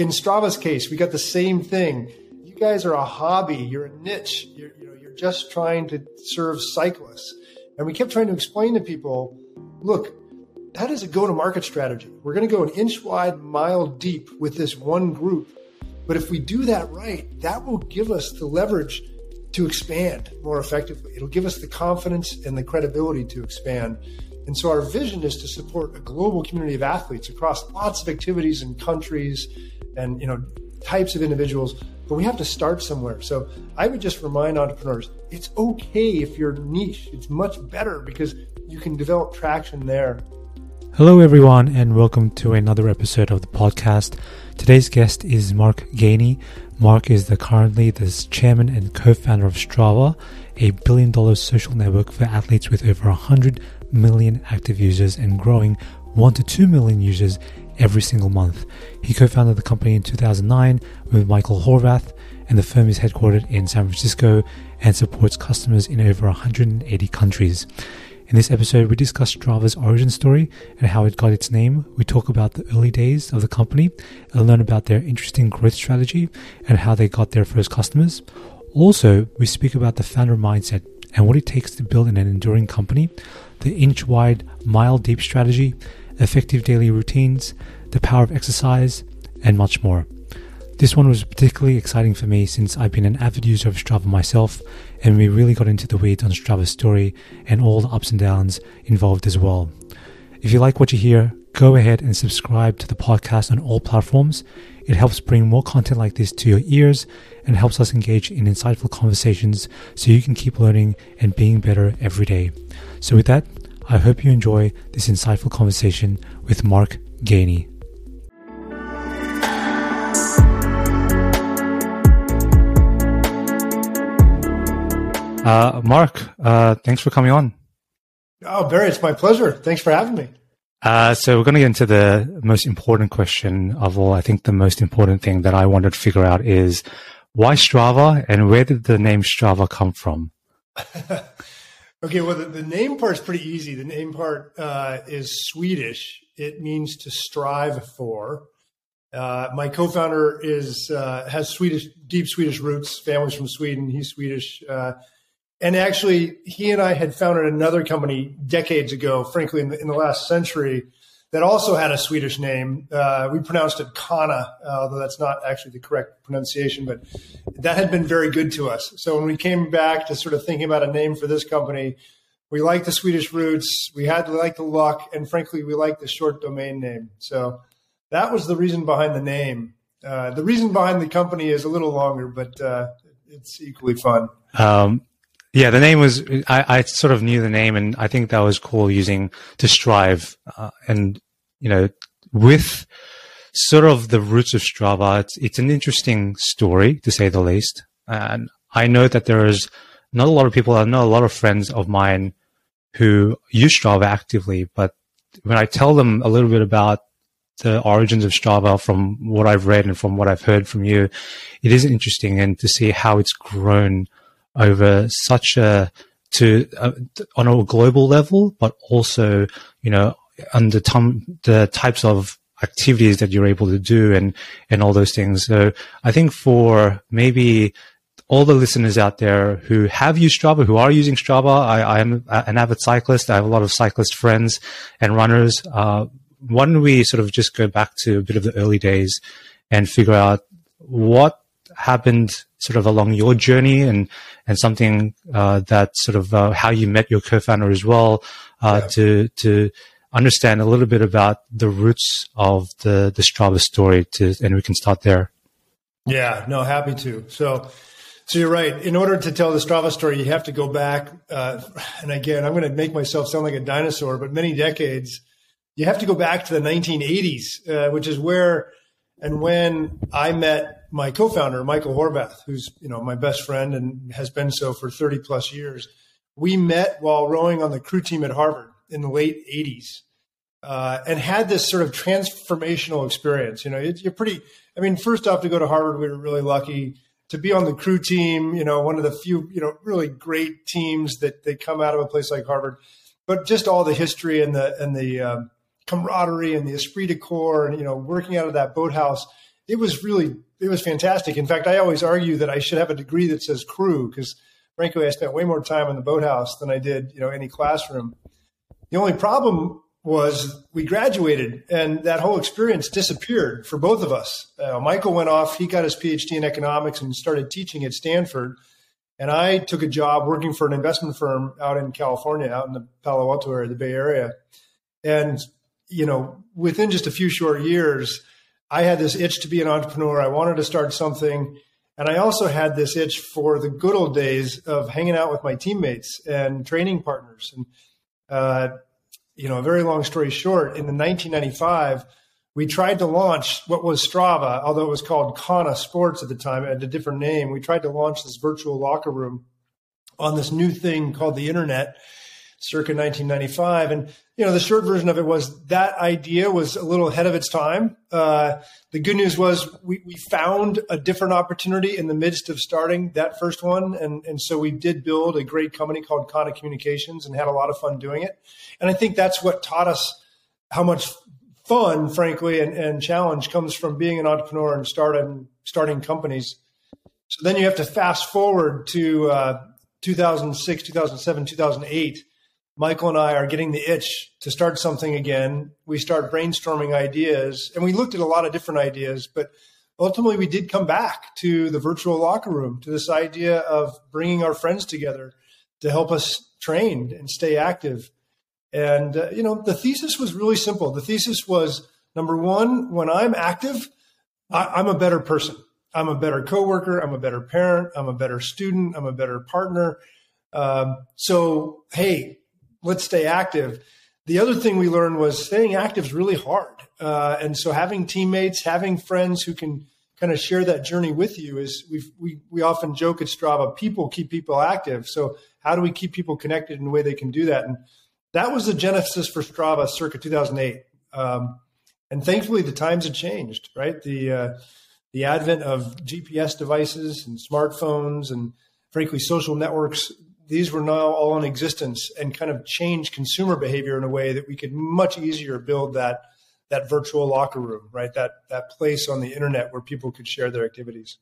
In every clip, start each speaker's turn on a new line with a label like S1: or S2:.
S1: in Strava's case, we got the same thing. You guys are a hobby. You're a niche. You're, you know, you're just trying to serve cyclists. And we kept trying to explain to people, look, that is a go-to-market strategy. We're going to go an inch wide, mile deep with this one group. But if we do that right, that will give us the leverage to expand more effectively. It'll give us the confidence and the credibility to expand. And so our vision is to support a global community of athletes across lots of activities and countries and you know types of individuals, but we have to start somewhere. So I would just remind entrepreneurs, it's okay if you're niche. It's much better because you can develop traction there.
S2: Hello everyone and welcome to another episode of the podcast. Today's guest is Mark Gainey. Mark is the currently the chairman and co-founder of Strava, a billion dollar social network for athletes with over 100 million active users and growing 1 to 2 million users every single month. He co founded the company in 2009 with Michael Horvath, and the firm is headquartered in San Francisco and supports customers in over 180 countries. In this episode, we discuss Strava's origin story and how it got its name. We talk about the early days of the company and learn about their interesting growth strategy and how they got their first customers. Also, we speak about the founder mindset and what it takes to build an enduring company, the inch wide, mile deep strategy, effective daily routines, the power of exercise, and much more. This one was particularly exciting for me since I've been an avid user of Strava myself, and we really got into the weeds on Strava's story and all the ups and downs involved as well. If you like what you hear, go ahead and subscribe to the podcast on all platforms. It helps bring more content like this to your ears and helps us engage in insightful conversations so you can keep learning and being better every day. So, with that, I hope you enjoy this insightful conversation with Mark Gainey. Uh, Mark, uh, thanks for coming on.
S1: Oh, Barry, it's my pleasure. Thanks for having me.
S2: Uh, so we're going to get into the most important question of all. I think the most important thing that I wanted to figure out is why Strava and where did the name Strava come from?
S1: okay, well, the, the, name part is pretty easy. The name part uh, is Swedish. It means to strive for. Uh, my co-founder is uh, has Swedish, deep Swedish roots. Family's from Sweden. He's Swedish. Uh, and actually, he and I had founded another company decades ago, frankly, in the, in the last century, that also had a Swedish name. Uh, we pronounced it Kana, uh, although that's not actually the correct pronunciation, but that had been very good to us. So when we came back to sort of thinking about a name for this company, we liked the Swedish roots, we had to like the luck, and frankly, we liked the short domain name. So that was the reason behind the name. Uh, the reason behind the company is a little longer, but uh, it's equally fun. Um,
S2: yeah, the name was, I, I, sort of knew the name and I think that was cool using to strive. Uh, and, you know, with sort of the roots of Strava, it's, it's an interesting story to say the least. And I know that there is not a lot of people, I know a lot of friends of mine who use Strava actively, but when I tell them a little bit about the origins of Strava from what I've read and from what I've heard from you, it is interesting and to see how it's grown over such a to uh, on a global level, but also you know under tom- the types of activities that you're able to do and and all those things. So I think for maybe all the listeners out there who have used Strava, who are using Strava, I, I am an avid cyclist. I have a lot of cyclist friends and runners. Uh, why don't we sort of just go back to a bit of the early days and figure out what happened sort of along your journey and and something uh, that sort of uh, how you met your co-founder as well uh, yeah. to to understand a little bit about the roots of the the Strava story to and we can start there.
S1: Yeah, no, happy to. So so you're right. In order to tell the Strava story, you have to go back. Uh, and again, I'm going to make myself sound like a dinosaur, but many decades. You have to go back to the 1980s, uh, which is where and when I met my co-founder, Michael Horvath, who's, you know, my best friend and has been so for 30 plus years, we met while rowing on the crew team at Harvard in the late 80s. Uh, and had this sort of transformational experience. You know, it, you're pretty. I mean, first off, to go to Harvard, we were really lucky to be on the crew team. You know, one of the few, you know, really great teams that that come out of a place like Harvard. But just all the history and the and the um, camaraderie and the esprit de corps and you know working out of that boathouse it was really it was fantastic. In fact, I always argue that I should have a degree that says crew because frankly, I spent way more time in the boathouse than I did, you know, any classroom. The only problem was we graduated and that whole experience disappeared for both of us. Uh, Michael went off, he got his PhD in economics and started teaching at Stanford. And I took a job working for an investment firm out in California, out in the Palo Alto area, the Bay Area. And, you know, within just a few short years, I had this itch to be an entrepreneur. I wanted to start something. And I also had this itch for the good old days of hanging out with my teammates and training partners. And, uh, you know, a very long story short, in the 1995, we tried to launch what was Strava, although it was called Kana Sports at the time, it had a different name. We tried to launch this virtual locker room on this new thing called the internet circa 1995. And, you know, the short version of it was that idea was a little ahead of its time. Uh, the good news was we, we found a different opportunity in the midst of starting that first one. And, and so we did build a great company called Kana Communications and had a lot of fun doing it. And I think that's what taught us how much fun, frankly, and, and challenge comes from being an entrepreneur and starting, starting companies. So then you have to fast forward to uh, 2006, 2007, 2008 Michael and I are getting the itch to start something again. We start brainstorming ideas, and we looked at a lot of different ideas, but ultimately we did come back to the virtual locker room, to this idea of bringing our friends together to help us train and stay active. And, uh, you know, the thesis was really simple. The thesis was number one, when I'm active, I- I'm a better person. I'm a better coworker. I'm a better parent. I'm a better student. I'm a better partner. Um, so, hey, let's stay active. The other thing we learned was staying active is really hard. Uh, and so having teammates, having friends who can kind of share that journey with you is we we we often joke at Strava, people keep people active. So how do we keep people connected in a way they can do that? And that was the genesis for Strava circa 2008. Um, and thankfully the times have changed, right? The, uh, the advent of GPS devices and smartphones and frankly social networks these were now all in existence and kind of change consumer behavior in a way that we could much easier build that that virtual locker room, right? That that place on the internet where people could share their activities.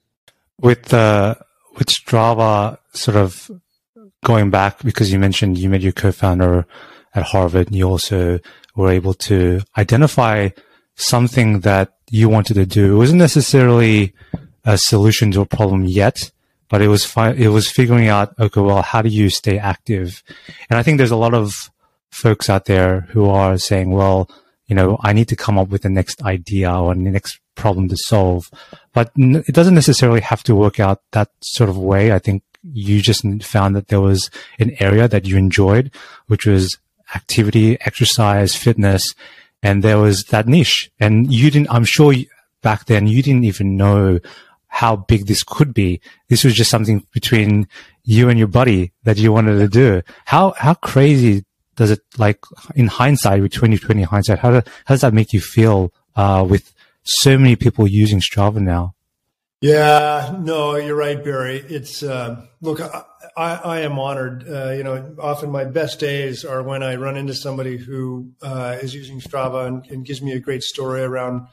S2: With uh, with Strava, sort of going back because you mentioned you met your co-founder at Harvard, and you also were able to identify something that you wanted to do. It wasn't necessarily a solution to a problem yet, but it was fi- it was figuring out okay well how do you stay active? And i think there's a lot of folks out there who are saying well you know i need to come up with the next idea or the next problem to solve. But n- it doesn't necessarily have to work out that sort of way. I think you just found that there was an area that you enjoyed which was activity exercise fitness and there was that niche. And you didn't i'm sure back then you didn't even know how big this could be. This was just something between you and your buddy that you wanted to do. How, how crazy does it like in hindsight with 2020 hindsight? How, do, how does that make you feel, uh, with so many people using Strava now?
S1: Yeah, no, you're right, Barry. It's, uh, look, I, I, am honored. Uh, you know, often my best days are when I run into somebody who uh, is using Strava and, and, gives me a great story around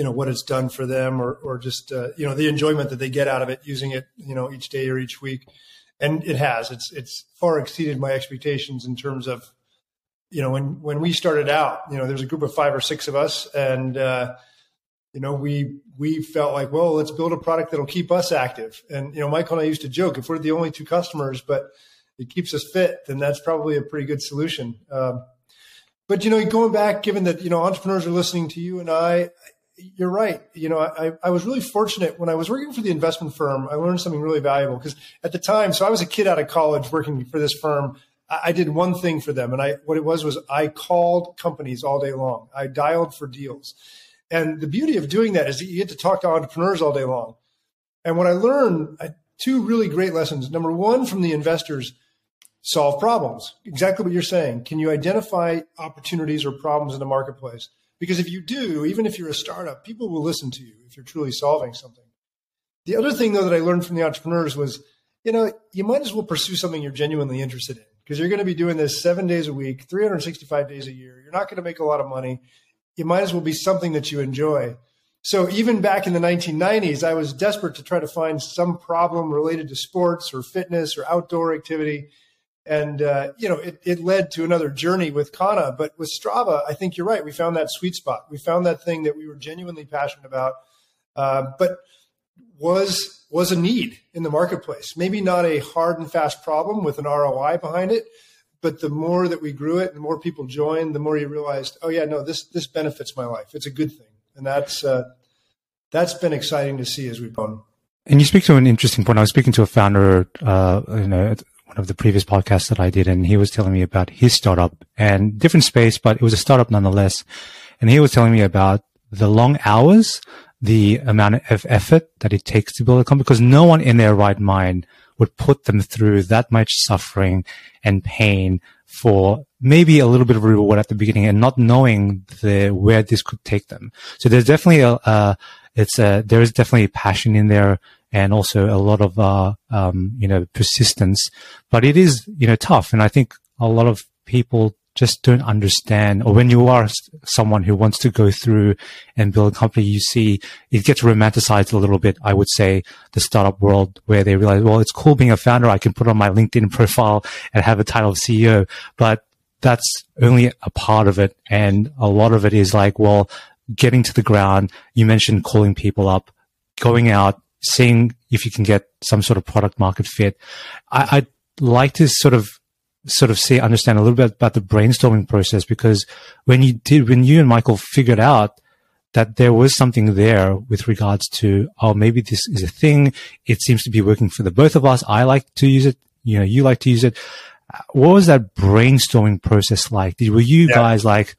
S1: you know what it's done for them or or just uh, you know the enjoyment that they get out of it using it you know each day or each week. And it has. It's it's far exceeded my expectations in terms of you know when when we started out you know there's a group of five or six of us and uh, you know we we felt like well let's build a product that'll keep us active. And you know michael and i used to joke if we're the only two customers but it keeps us fit then that's probably a pretty good solution. Um, but you know going back given that you know entrepreneurs are listening to you and i you're right. You know, I, I was really fortunate when I was working for the investment firm. I learned something really valuable because at the time, so I was a kid out of college working for this firm. I, I did one thing for them, and I what it was was I called companies all day long. I dialed for deals, and the beauty of doing that is that you get to talk to entrepreneurs all day long. And what I learned, I, two really great lessons. Number one, from the investors, solve problems. Exactly what you're saying. Can you identify opportunities or problems in the marketplace? Because if you do, even if you're a startup, people will listen to you if you're truly solving something. The other thing, though, that I learned from the entrepreneurs was, you know, you might as well pursue something you're genuinely interested in because you're going to be doing this seven days a week, 365 days a year. You're not going to make a lot of money. It might as well be something that you enjoy. So even back in the 1990s, I was desperate to try to find some problem related to sports or fitness or outdoor activity. And, uh, you know, it, it led to another journey with Kana. But with Strava, I think you're right. We found that sweet spot. We found that thing that we were genuinely passionate about, uh, but was, was a need in the marketplace. Maybe not a hard and fast problem with an ROI behind it, but the more that we grew it, the more people joined, the more you realized, oh yeah, no, this this benefits my life. It's a good thing, and that's uh, that's been exciting to see as we've gone.
S2: And you speak to an interesting point. I was speaking to a founder, uh, you know, one of the previous podcasts that I did, and he was telling me about his startup and different space, but it was a startup nonetheless. And he was telling me about the long hours, the amount of effort that it takes to build a company, because no one in their right mind would put them through that much suffering and pain for maybe a little bit of reward at the beginning and not knowing the where this could take them. So there's definitely a, uh, it's a, there is definitely a passion in there and also a lot of, uh, um, you know, persistence, but it is, you know, tough. And I think a lot of people just don't understand, or when you are someone who wants to go through and build a company, you see it gets romanticized a little bit. I would say the startup world where they realize, well, it's cool being a founder. I can put on my LinkedIn profile and have a title of CEO, but that's only a part of it. And a lot of it is like, well, getting to the ground. You mentioned calling people up, going out, seeing if you can get some sort of product market fit. I, I'd like to sort of sort of see, understand a little bit about the brainstorming process because when you did, when you and Michael figured out that there was something there with regards to, oh, maybe this is a thing. It seems to be working for the both of us. I like to use it. You know, you like to use it. What was that brainstorming process like? Did, were you yeah. guys like,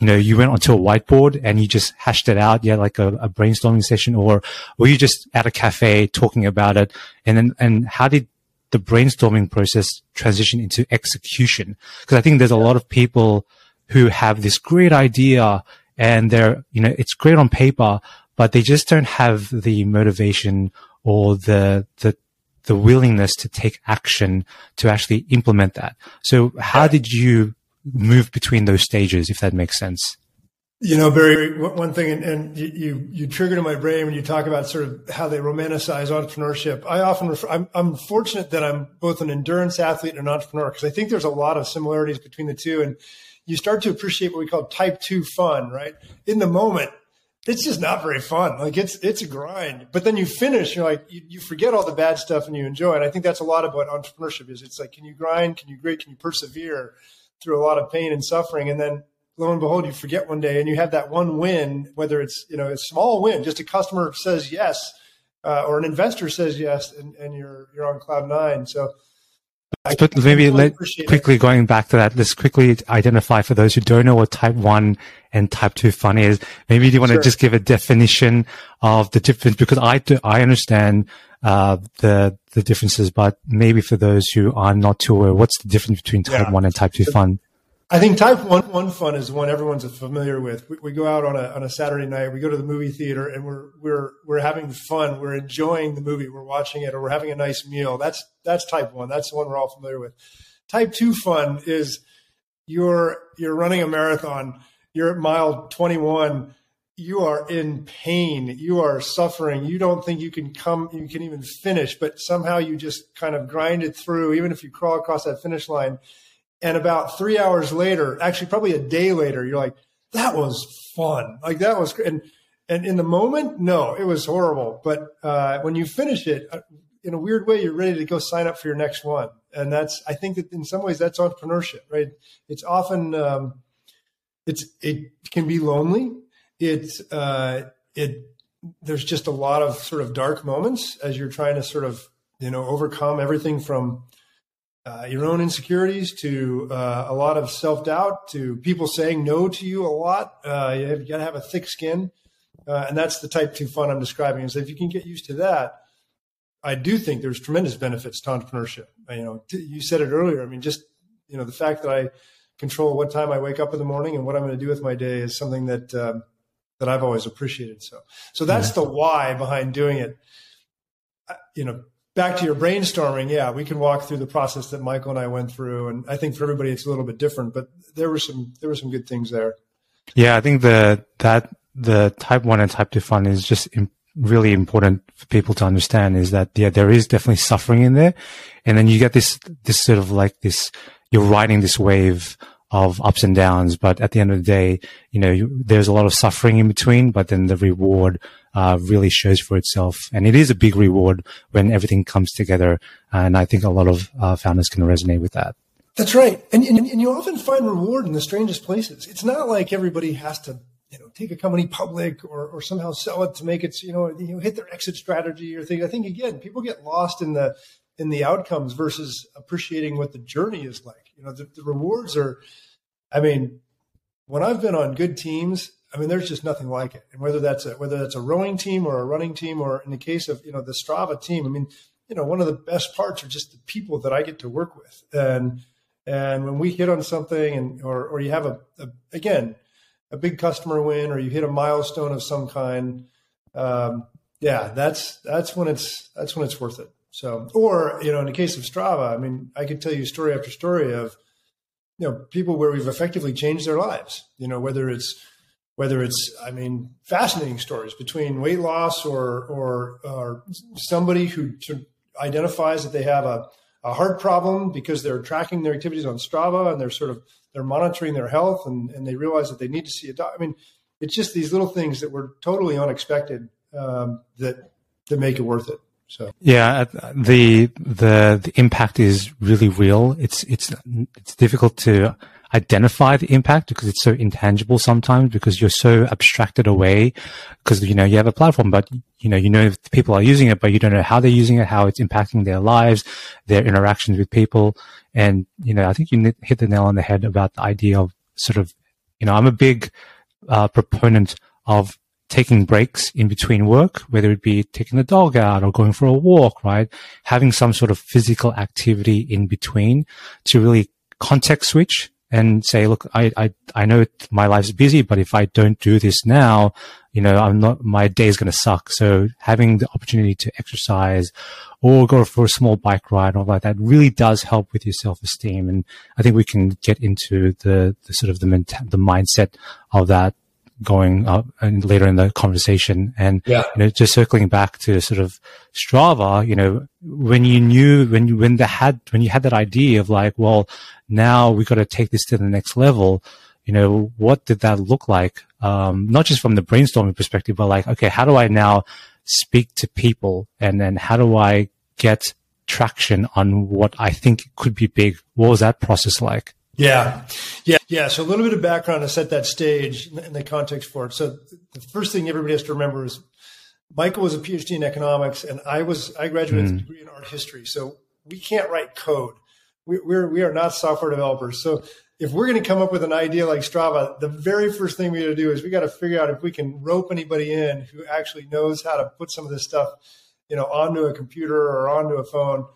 S2: you know, you went onto a whiteboard and you just hashed it out. Yeah, like a, a, brainstorming session or were you just at a cafe talking about it? And then, and how did the brainstorming process transition into execution? Because I think there's a lot of people who have this great idea and they're, you know, it's great on paper, but they just don't have the motivation or the, the, the willingness to take action to actually implement that. So how did you move between those stages, if that makes sense?
S1: You know, Barry, one thing, and, and you, you triggered in my brain when you talk about sort of how they romanticize entrepreneurship. I often refer, I'm, I'm fortunate that I'm both an endurance athlete and an entrepreneur because I think there's a lot of similarities between the two. And you start to appreciate what we call type two fun, right? In the moment, it's just not very fun. Like it's, it's a grind, but then you finish, you're like, you, you forget all the bad stuff and you enjoy. And I think that's a lot of what entrepreneurship is. It's like, can you grind? Can you grit? Can you persevere through a lot of pain and suffering? And then lo and behold, you forget one day and you have that one win, whether it's, you know, a small win, just a customer says yes, uh, or an investor says yes, and, and you're, you're on cloud nine. So,
S2: but maybe really let, quickly it. going back to that, let's quickly identify for those who don't know what type one and type two fun is. Maybe you want sure. to just give a definition of the difference because I do, I understand, uh, the, the differences, but maybe for those who are not too aware, what's the difference between type yeah. one and type two fun?
S1: I think type one one fun is one everyone's familiar with. We, we, go out on a on a Saturday night, we go to the movie theater, and we're we're we're having fun. We're enjoying the movie. We're watching it, or we're having a nice meal. That's that's type one. That's the one we're all familiar with. Type two fun is you're you're running a marathon. You're at mile twenty one. You are in pain. You are suffering. You don't think you can come. You can even finish, but somehow you just kind of grind it through. Even if you crawl across that finish line and about three hours later, actually probably a day later, you're like, that was fun. Like that was, great. and, and in the moment, no, it was horrible. But uh, when you finish it, uh, in a weird way, you're ready to go sign up for your next one. And that's, I think that in some ways that's entrepreneurship, right? It's often, um, it's, it can be lonely. It's, uh, it, there's just a lot of sort of dark moments as you're trying to sort of, you know, overcome everything from, uh, your own insecurities to uh, a lot of self doubt to people saying no to you a lot. Uh, you, have, got to have a thick skin. Uh, and that's the type two fun I'm describing. So if you can get used to that, I do think there's tremendous benefits to entrepreneurship. You know, you said it earlier. I mean, just, you know, the fact that I control what time I wake up in the morning and what I'm going to do with my day is something that, um, that I've always appreciated. So, so that's the why behind doing it. Uh, you know, back to your brainstorming, yeah, we can walk through the process that Michael and I went through, and I think for everybody it's a little bit different, but there were some there were some good things there.
S2: Yeah, I think that that the type one and type two fun is just really important for people to understand is that, yeah, there is definitely suffering in there. And then you get this, this sort of like this, you're riding this wave of ups and downs. But at the end of the day, you know, you, there's a lot of suffering in between, but then the reward, uh, really shows for itself. And it is a big reward when everything comes together. And I think a lot of uh, founders can resonate with that.
S1: That's right. And, and, and you often find reward in the strangest places. It's not like everybody has to you know, take a company public or, or somehow sell it to make it, you know, you know, hit their exit strategy or thing. I think again, people get lost in the in the outcomes versus appreciating what the journey is like. You know, the, the rewards are. I mean, when I've been on good teams, I mean, there's just nothing like it. And whether that's a whether that's a rowing team or a running team, or in the case of you know the Strava team, I mean, you know, one of the best parts are just the people that I get to work with, and and when we hit on something, and or or you have a, a again a big customer win or you hit a milestone of some kind, um, yeah, that's that's when it's that's when it's worth it. So, or you know, in the case of Strava, I mean, I could tell you story after story of you know people where we've effectively changed their lives. You know, whether it's whether it's I mean, fascinating stories between weight loss or or, or somebody who identifies that they have a, a heart problem because they're tracking their activities on Strava and they're sort of they're monitoring their health and, and they realize that they need to see a doctor. I mean, it's just these little things that were totally unexpected um, that that make it worth it. So
S2: yeah, the the the impact is really real. It's it's it's difficult to identify the impact because it's so intangible sometimes because you're so abstracted away because you know you have a platform but you know you know people are using it but you don't know how they're using it how it's impacting their lives their interactions with people and, you know, I think you hit the nail on the head about the idea of sort of, you know, I'm a big uh, proponent of taking breaks in between work, whether it be taking the dog out or going for a walk, right? Having some sort of physical activity in between to really context switch and say, look, I, I, I know my life's busy, but if I don't do this now, you know, I'm not, my day is going to suck. So having the opportunity to exercise or go for a small bike ride or like that really does help with your self-esteem. And I think we can get into the, the sort of the, the mindset of that going up and later in the conversation. And, yeah. you know, just circling back to sort of Strava, you know, when you knew, when you, when they had, when you had that idea of like, well, now we got to take this to the next level, you know, what did that look like? Um, not just from the brainstorming perspective, but like, okay, how do I now speak to people and then how do I get traction on what I think could be big. What was that process like?
S1: Yeah, yeah, yeah. So a little bit of background to set that stage and the context for it. So the first thing everybody has to remember is Michael was a PhD in economics, and I was I graduated mm. with a degree in art history. So we can't write code. We, we're we are not software developers. So if we're going to come up with an idea like Strava, the very first thing we got to do is we got to figure out if we can rope anybody in who actually knows how to put some of this stuff you know, onto a computer or onto a phone.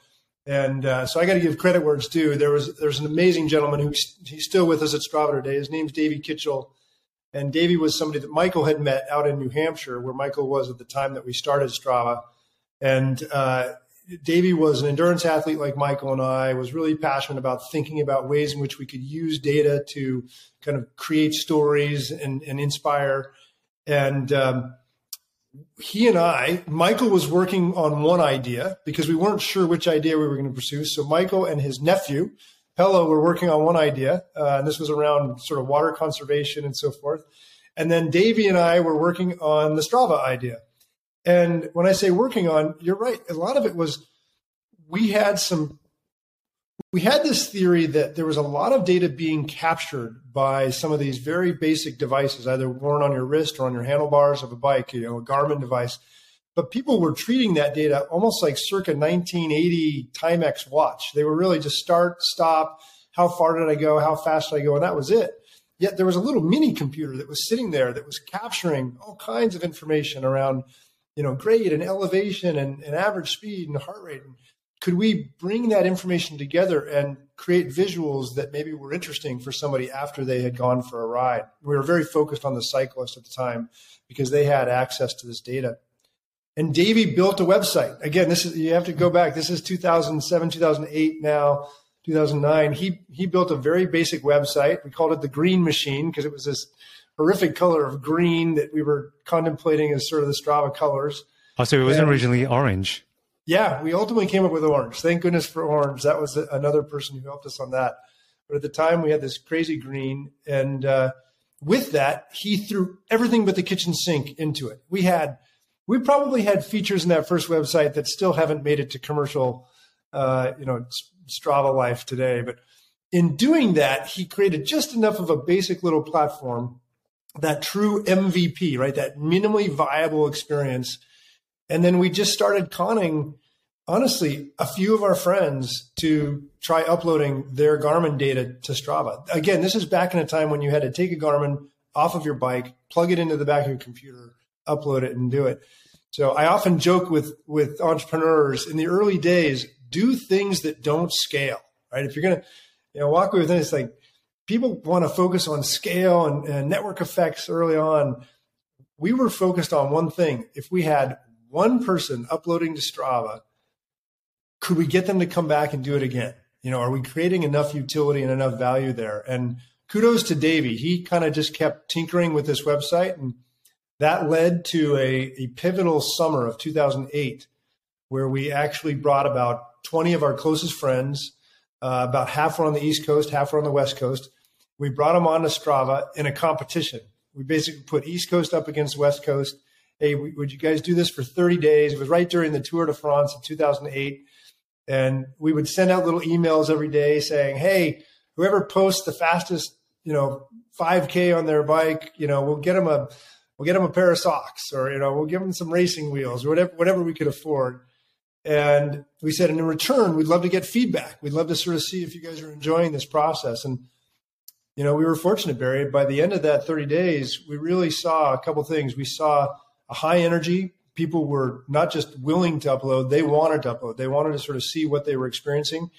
S1: And uh, so I got to give credit where it's due. There was there's an amazing gentleman who's he's still with us at Strava today. His name's Davey Kitchell, and Davey was somebody that Michael had met out in New Hampshire, where Michael was at the time that we started Strava. And uh, Davey was an endurance athlete like Michael and I. Was really passionate about thinking about ways in which we could use data to kind of create stories and, and inspire. And um, he and I, Michael was working on one idea because we weren't sure which idea we were going to pursue. So Michael and his nephew, Pello, were working on one idea, uh, and this was around sort of water conservation and so forth. And then Davey and I were working on the Strava idea. And when I say working on, you're right. A lot of it was we had some we had this theory that there was a lot of data being captured by some of these very basic devices, either worn on your wrist or on your handlebars of a bike, you know, a Garmin device. But people were treating that data almost like circa 1980 Timex watch. They were really just start, stop, how far did I go, how fast did I go, and that was it. Yet there was a little mini computer that was sitting there that was capturing all kinds of information around, you know, grade and elevation and, and average speed and heart rate. And could we bring that information together and create visuals that maybe were interesting for somebody after they had gone for a ride? We were very focused on the cyclist at the time because they had access to this data. And Davey built a website. Again, this is you have to go back. This is 2007, 2008 now, 2009. He he built a very basic website. We called it the Green Machine because it was this horrific color of green that we were contemplating as sort of the Strava colors.
S2: Oh, so it wasn't and, originally orange.
S1: Yeah, we ultimately came up with orange. Thank goodness for orange. That was another person who helped us on that. But at the time, we had this crazy green, and uh, with that, he threw everything but the kitchen sink into it. We had, we probably had features in that first website that still haven't made it to commercial, uh, you know, Strava life today. But in doing that, he created just enough of a basic little platform, that true MVP, right? That minimally viable experience and then we just started conning, honestly, a few of our friends to try uploading their Garmin data to Strava. Again, this is back in a time when you had to take a Garmin off of your bike, plug it into the back of your computer, upload it, and do it. So I often joke with with entrepreneurs in the early days, do things that don't scale. Right? If you're gonna, you know, walk away with it, it's like people want to focus on scale and, and network effects early on. We were focused on one thing. If we had one person uploading to Strava, could we get them to come back and do it again? You know, are we creating enough utility and enough value there? And kudos to Davey. He kind of just kept tinkering with this website, and that led to a, a pivotal summer of 2008, where we actually brought about 20 of our closest friends. Uh, about half were on the East Coast, half were on the West Coast. We brought them on to Strava in a competition. We basically put East Coast up against West Coast hey, would you guys do this for 30 days? It was right during the Tour de France in 2008. And we would send out little emails every day saying, hey, whoever posts the fastest, you know, 5K on their bike, you know, we'll get them a, we'll get them a pair of socks or, you know, we'll give them some racing wheels or whatever, whatever we could afford. And we said, and in return, we'd love to get feedback. We'd love to sort of see if you guys are enjoying this process. And, you know, we were fortunate, Barry. By the end of that 30 days, we really saw a couple things. We saw high energy. People were not just willing to upload, they wanted to upload. They wanted to sort of see what they were experiencing.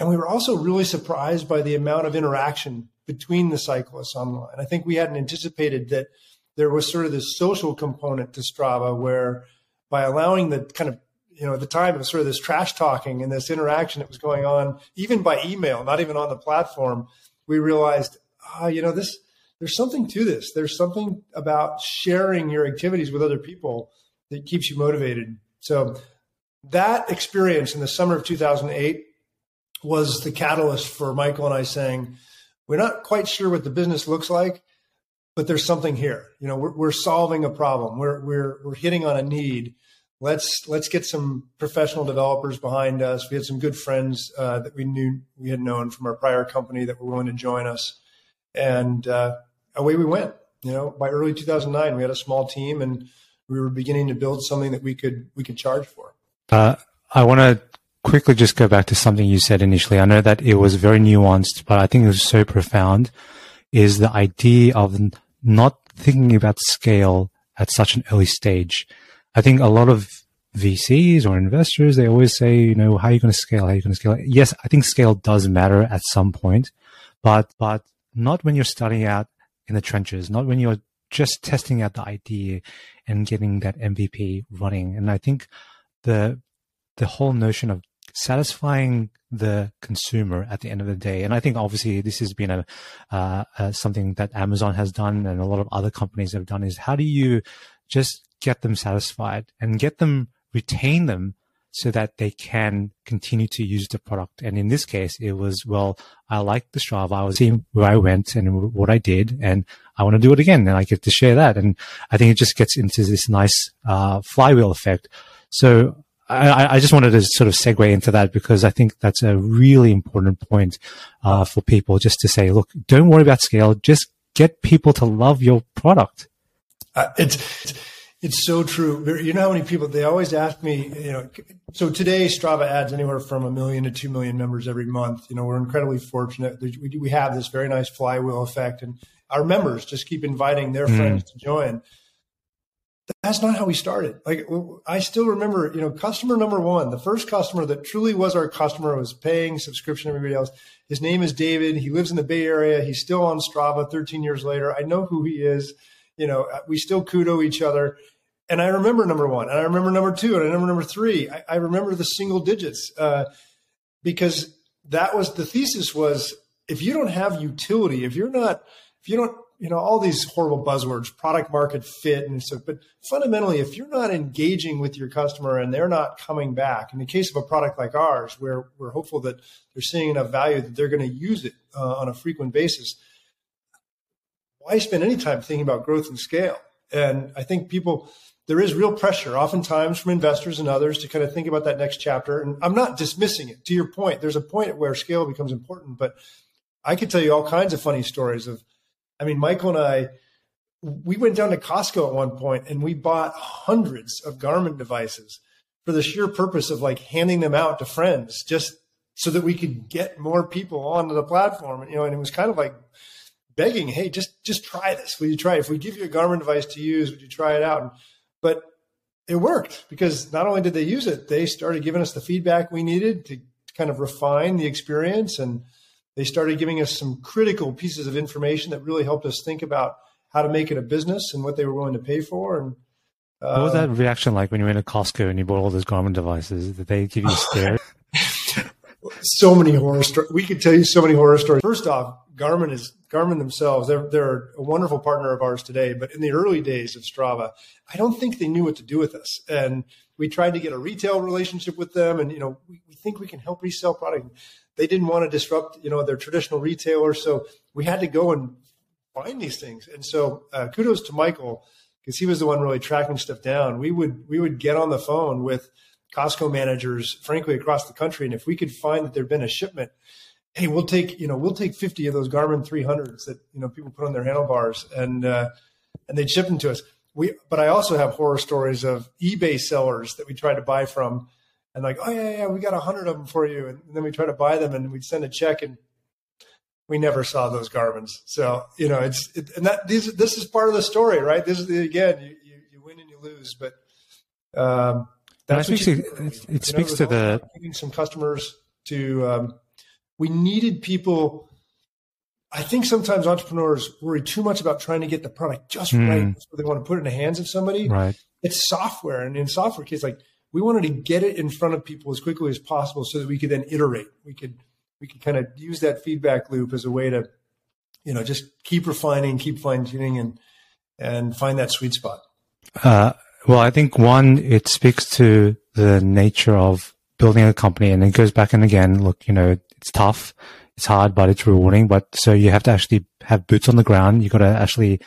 S1: And we were also really surprised by the amount of interaction between the cyclists online. I think we hadn't anticipated that there was sort of this social component to Strava where by allowing the kind of you know at the time it was sort of this trash talking and this interaction that was going on even by email not even on the platform we realized ah, you know this there's something to this. There's something about sharing your activities with other people that keeps you motivated. So that experience in the summer of 2008 was the catalyst for Michael and I saying, we're not quite sure what the business looks like, but there's something here. You know, we're, we're solving a problem. We're, we're, we're hitting on a need. Let's, let's get some professional developers behind us. We had some good friends uh, that we knew we had known from our prior company that were willing to join us. And, uh, away we went. You know, by early 2009, we had a small team and we were beginning to build something that we could we could charge for.
S2: Uh, I want to quickly just go back to something you said initially. I know that it was very nuanced, but I think it was so profound. Is the idea of not thinking about scale at such an early stage. I think a lot of VCs or investors, they always say, you know, how are you going to scale? How are you going to scale? Yes, I think scale does matter at some point, but, but not when you're starting out in the trenches, not when you're just testing out the idea and getting that MVP running. And I think the the whole notion of satisfying the consumer at the end of the day, and I think obviously this has been a uh, uh, something that Amazon has done and a lot of other companies have done is how do you just get them satisfied and get them retain them so that they can continue to use the product. And in this case, it was, well, I like the Strava. I was seeing where I went and what I did, and I want to do it again. And I get to share that. And I think it just gets into this nice uh, flywheel effect. So I, I, just wanted to sort of segue into that because I think that's a really important point uh, for people just to say, look, don't worry about scale. Just get people to love your product.
S1: Uh, it's, it's it's so true. You know how many people they always ask me, you know, so today Strava adds anywhere from a million to 2 million members every month. You know, we're incredibly fortunate. We, we have this very nice flywheel effect and our members just keep inviting their mm. friends to join. That's not how we started. Like I still remember, you know, customer number one, the first customer that truly was our customer was paying subscription, everybody else. His name is David. He lives in the Bay Area. He's still on Strava 13 years later. I know who he is. You know, we still kudo each other and I remember number one, and I remember number two, and I remember number three. I, I remember the single digits uh, because that was the thesis was if you don't have utility, if you're not, if you don't you know all these horrible buzzwords, product market fit, and so. But fundamentally, if you're not engaging with your customer and they're not coming back, in the case of a product like ours, where we're hopeful that they're seeing enough value that they're going to use it uh, on a frequent basis, why spend any time thinking about growth and scale? And I think people there is real pressure oftentimes from investors and others to kind of think about that next chapter. And I'm not dismissing it. To your point, there's a point where scale becomes important, but I could tell you all kinds of funny stories of, I mean, Michael and I, we went down to Costco at one point and we bought hundreds of Garmin devices for the sheer purpose of like handing them out to friends just so that we could get more people onto the platform. And, you know, and it was kind of like begging, Hey, just, just try this. Will you try it? If we give you a Garmin device to use, would you try it out? And but it worked because not only did they use it, they started giving us the feedback we needed to kind of refine the experience. And they started giving us some critical pieces of information that really helped us think about how to make it a business and what they were willing to pay for. And
S2: uh, what was that reaction like when you went to Costco and you bought all those Garmin devices? Did they give you a stare?
S1: so many horror stories. We could tell you so many horror stories. First off, Garmin is Garmin themselves. They're they're a wonderful partner of ours today. But in the early days of Strava, I don't think they knew what to do with us. And we tried to get a retail relationship with them, and you know we, we think we can help resell product. They didn't want to disrupt you know their traditional retailer, so we had to go and find these things. And so uh, kudos to Michael because he was the one really tracking stuff down. We would we would get on the phone with Costco managers, frankly, across the country, and if we could find that there'd been a shipment hey, we'll take you know we'll take fifty of those Garmin 300s that you know people put on their handlebars and uh, and they'd ship them to us. We but I also have horror stories of eBay sellers that we tried to buy from, and like oh yeah yeah we got a hundred of them for you, and then we try to buy them and we'd send a check and we never saw those Garmins. So you know it's it, and that these this is part of the story, right? This is the, again you, you, you win and you lose, but. Um,
S2: that's that speaks, to, it, it speaks know, to the
S1: some customers to um, we needed people. I think sometimes entrepreneurs worry too much about trying to get the product just mm. right. So they want to put it in the hands of somebody.
S2: Right.
S1: It's software. And in software case, like we wanted to get it in front of people as quickly as possible so that we could then iterate. We could, we could kind of use that feedback loop as a way to, you know, just keep refining, keep fine tuning and, and find that sweet spot.
S2: Uh, well, I think one, it speaks to the nature of building a company and it goes back and again, look, you know, it's tough, it's hard, but it's rewarding. But so you have to actually have boots on the ground. You got to actually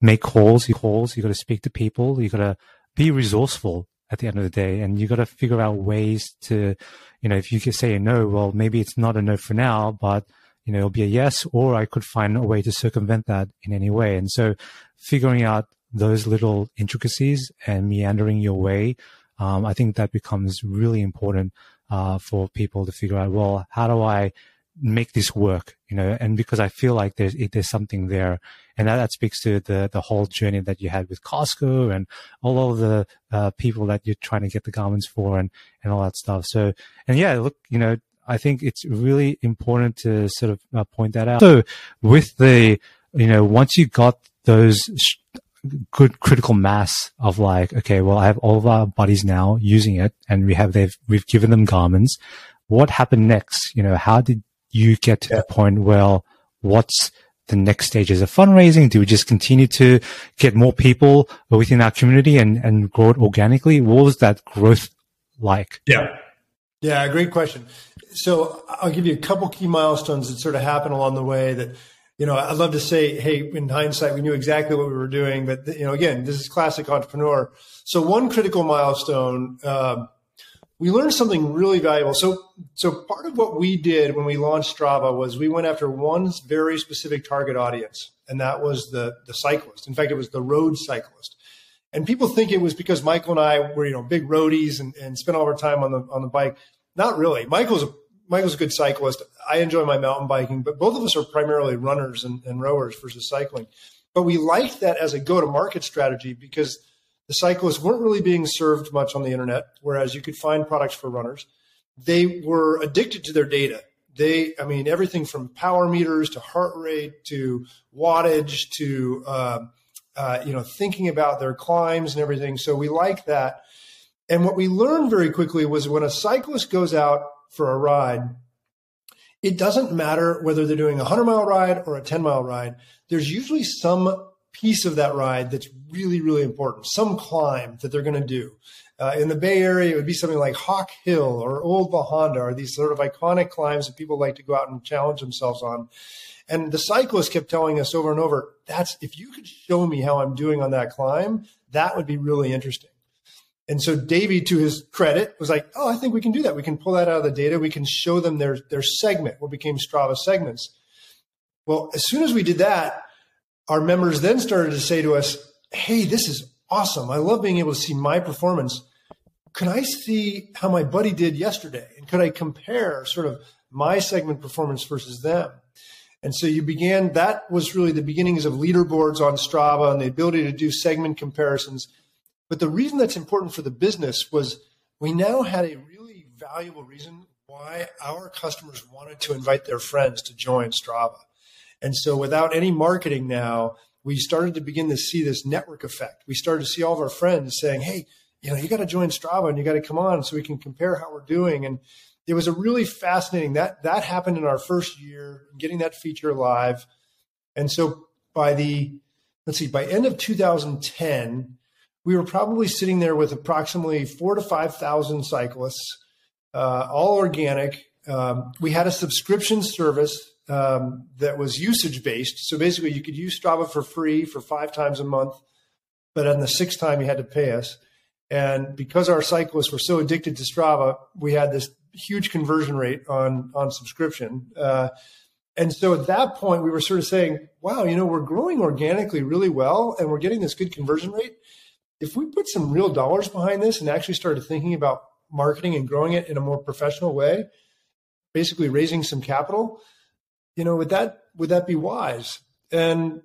S2: make calls, you calls. You got to speak to people. You got to be resourceful at the end of the day, and you got to figure out ways to, you know, if you could say a no, well, maybe it's not a no for now, but you know, it'll be a yes, or I could find a way to circumvent that in any way. And so, figuring out those little intricacies and meandering your way, um, I think that becomes really important uh, for people to figure out, well, how do I make this work? You know, and because I feel like there's there's something there, and that, that speaks to the the whole journey that you had with Costco and all of the uh, people that you're trying to get the Garmins for and and all that stuff. So, and yeah, look, you know, I think it's really important to sort of uh, point that out. So, with the you know, once you got those good critical mass of like, okay, well, I have all of our buddies now using it and we have, they've, we've given them Garmins. What happened next? You know, how did you get to yeah. the point where what's the next stages of fundraising? Do we just continue to get more people within our community and, and grow it organically? What was that growth like?
S1: Yeah. Yeah. Great question. So I'll give you a couple key milestones that sort of happened along the way that you know, I'd love to say, hey, in hindsight, we knew exactly what we were doing, but you know, again, this is classic entrepreneur. So one critical milestone, um, we learned something really valuable. So, so part of what we did when we launched Strava was we went after one very specific target audience, and that was the the cyclist. In fact, it was the road cyclist. And people think it was because Michael and I were, you know, big roadies and, and spent all our time on the on the bike. Not really. Michael's a Michael's a good cyclist. I enjoy my mountain biking, but both of us are primarily runners and, and rowers versus cycling. But we liked that as a go to market strategy because the cyclists weren't really being served much on the internet, whereas you could find products for runners. They were addicted to their data. They, I mean, everything from power meters to heart rate to wattage to, uh, uh, you know, thinking about their climbs and everything. So we like that. And what we learned very quickly was when a cyclist goes out for a ride, it doesn't matter whether they're doing a 100 mile ride or a 10 mile ride. There's usually some piece of that ride that's really, really important, some climb that they're going to do. Uh, in the Bay Area, it would be something like Hawk Hill or Old La or these sort of iconic climbs that people like to go out and challenge themselves on. And the cyclist kept telling us over and over, that's if you could show me how I'm doing on that climb, that would be really interesting. And so Davey, to his credit, was like, "Oh, I think we can do that. We can pull that out of the data. We can show them their their segment, what became Strava segments." Well, as soon as we did that, our members then started to say to us, "Hey, this is awesome. I love being able to see my performance. Can I see how my buddy did yesterday? And could I compare sort of my segment performance versus them?" And so you began. That was really the beginnings of leaderboards on Strava and the ability to do segment comparisons but the reason that's important for the business was we now had a really valuable reason why our customers wanted to invite their friends to join Strava. And so without any marketing now, we started to begin to see this network effect. We started to see all of our friends saying, Hey, you know, you got to join Strava and you got to come on so we can compare how we're doing. And it was a really fascinating that that happened in our first year, getting that feature live. And so by the let's see, by end of 2010, we were probably sitting there with approximately four to 5,000 cyclists, uh, all organic. Um, we had a subscription service um, that was usage based. So basically, you could use Strava for free for five times a month, but on the sixth time, you had to pay us. And because our cyclists were so addicted to Strava, we had this huge conversion rate on on subscription. Uh, and so at that point, we were sort of saying, "Wow, you know, we're growing organically really well, and we're getting this good conversion rate." If we put some real dollars behind this and actually started thinking about marketing and growing it in a more professional way, basically raising some capital, you know, would that would that be wise? And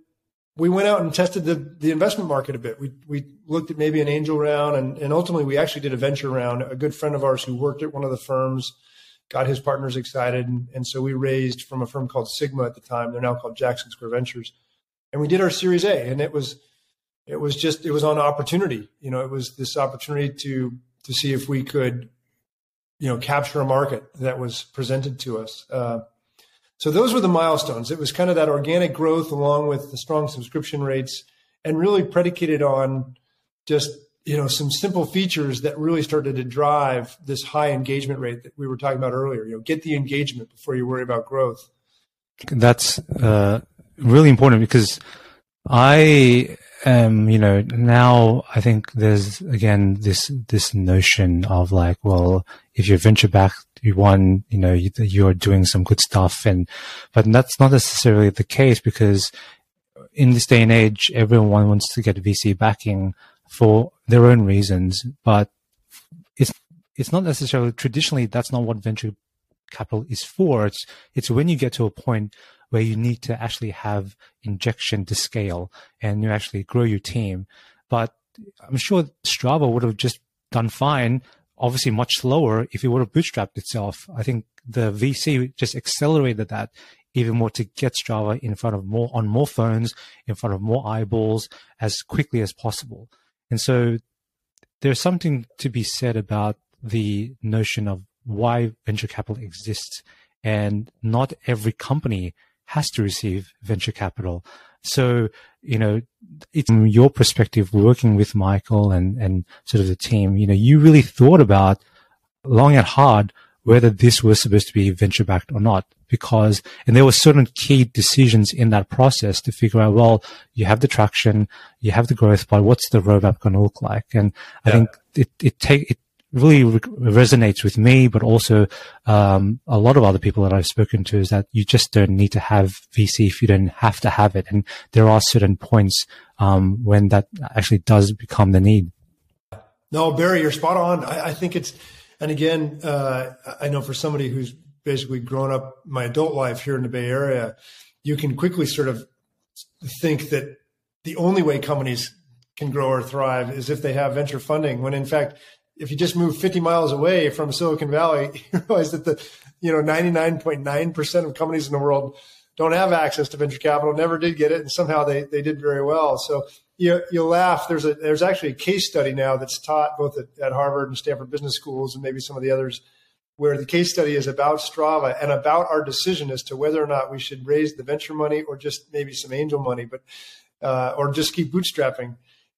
S1: we went out and tested the, the investment market a bit. We we looked at maybe an angel round and, and ultimately we actually did a venture round. A good friend of ours who worked at one of the firms got his partners excited and, and so we raised from a firm called Sigma at the time. They're now called Jackson Square Ventures. And we did our series A and it was it was just it was on opportunity. You know, it was this opportunity to to see if we could, you know, capture a market that was presented to us. Uh, so those were the milestones. It was kind of that organic growth along with the strong subscription rates, and really predicated on just you know some simple features that really started to drive this high engagement rate that we were talking about earlier. You know, get the engagement before you worry about growth.
S2: That's uh, really important because I um, you know, now I think there's again this this notion of like, well, if you're venture back, you won, you know, you, you're doing some good stuff, and but that's not necessarily the case because in this day and age, everyone wants to get VC backing for their own reasons, but it's it's not necessarily traditionally that's not what venture capital is for. It's it's when you get to a point where you need to actually have injection to scale and you actually grow your team. But I'm sure Strava would have just done fine, obviously much slower if it would have bootstrapped itself. I think the VC just accelerated that even more to get Strava in front of more on more phones, in front of more eyeballs as quickly as possible. And so there's something to be said about the notion of why venture capital exists. And not every company has to receive venture capital. So, you know, it's from your perspective, working with Michael and, and sort of the team, you know, you really thought about long and hard whether this was supposed to be venture backed or not. Because, and there were certain key decisions in that process to figure out, well, you have the traction, you have the growth, but what's the roadmap going to look like? And I think it, it take, it really re- resonates with me, but also um, a lot of other people that I've spoken to is that you just don't need to have VC if you don't have to have it, and there are certain points um, when that actually does become the need.
S1: No, Barry, you're spot on. I, I think it's, and again, uh, I know for somebody who's basically grown up my adult life here in the Bay Area, you can quickly sort of think that the only way companies can grow or thrive is if they have venture funding when in fact if you just move 50 miles away from Silicon Valley, you realize that the, you know, 99.9% of companies in the world don't have access to venture capital, never did get it, and somehow they, they did very well. So you, you laugh. There's a, there's actually a case study now that's taught both at, at Harvard and Stanford business schools and maybe some of the others where the case study is about Strava and about our decision as to whether or not we should raise the venture money or just maybe some angel money, but uh, or just keep bootstrapping.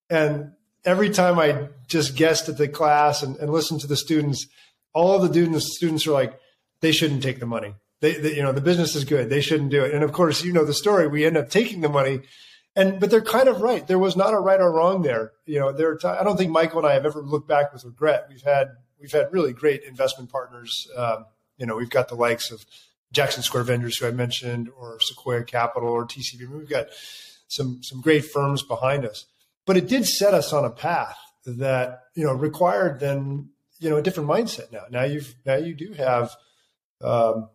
S1: And every time I just guessed at the class and, and listened to the students, all the students students are like, they shouldn't take the money. They, they, you know, the business is good. They shouldn't do it. And of course, you know the story. We end up taking the money, and but they're kind of right. There was not a right or wrong there. You know, there. T- I don't think Michael and I have ever looked back with regret. We've had we've had really great investment partners. Um, you know, we've got the likes of Jackson Square Ventures, who I mentioned, or Sequoia Capital, or TCV. We've got some some great firms behind us, but it did set us on a path that you know required then you know a different mindset. Now, now you've now you do have. Um,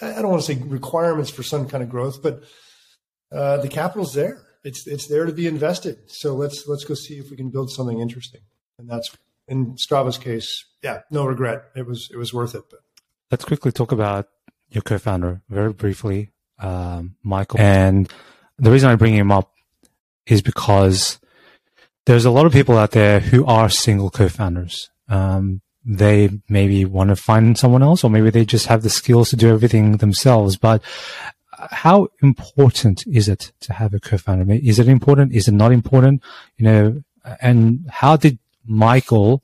S1: I don't want to say requirements for some kind of growth, but uh, the capital's there. It's it's there to be invested. So let's let's go see if we can build something interesting. And that's in Strava's case, yeah, no regret. It was it was worth it. But
S2: let's quickly talk about your co-founder very briefly, um, Michael. And the reason I bring him up is because there's a lot of people out there who are single co-founders. Um, they maybe want to find someone else, or maybe they just have the skills to do everything themselves. But how important is it to have a co-founder? Is it important? Is it not important? You know, and how did Michael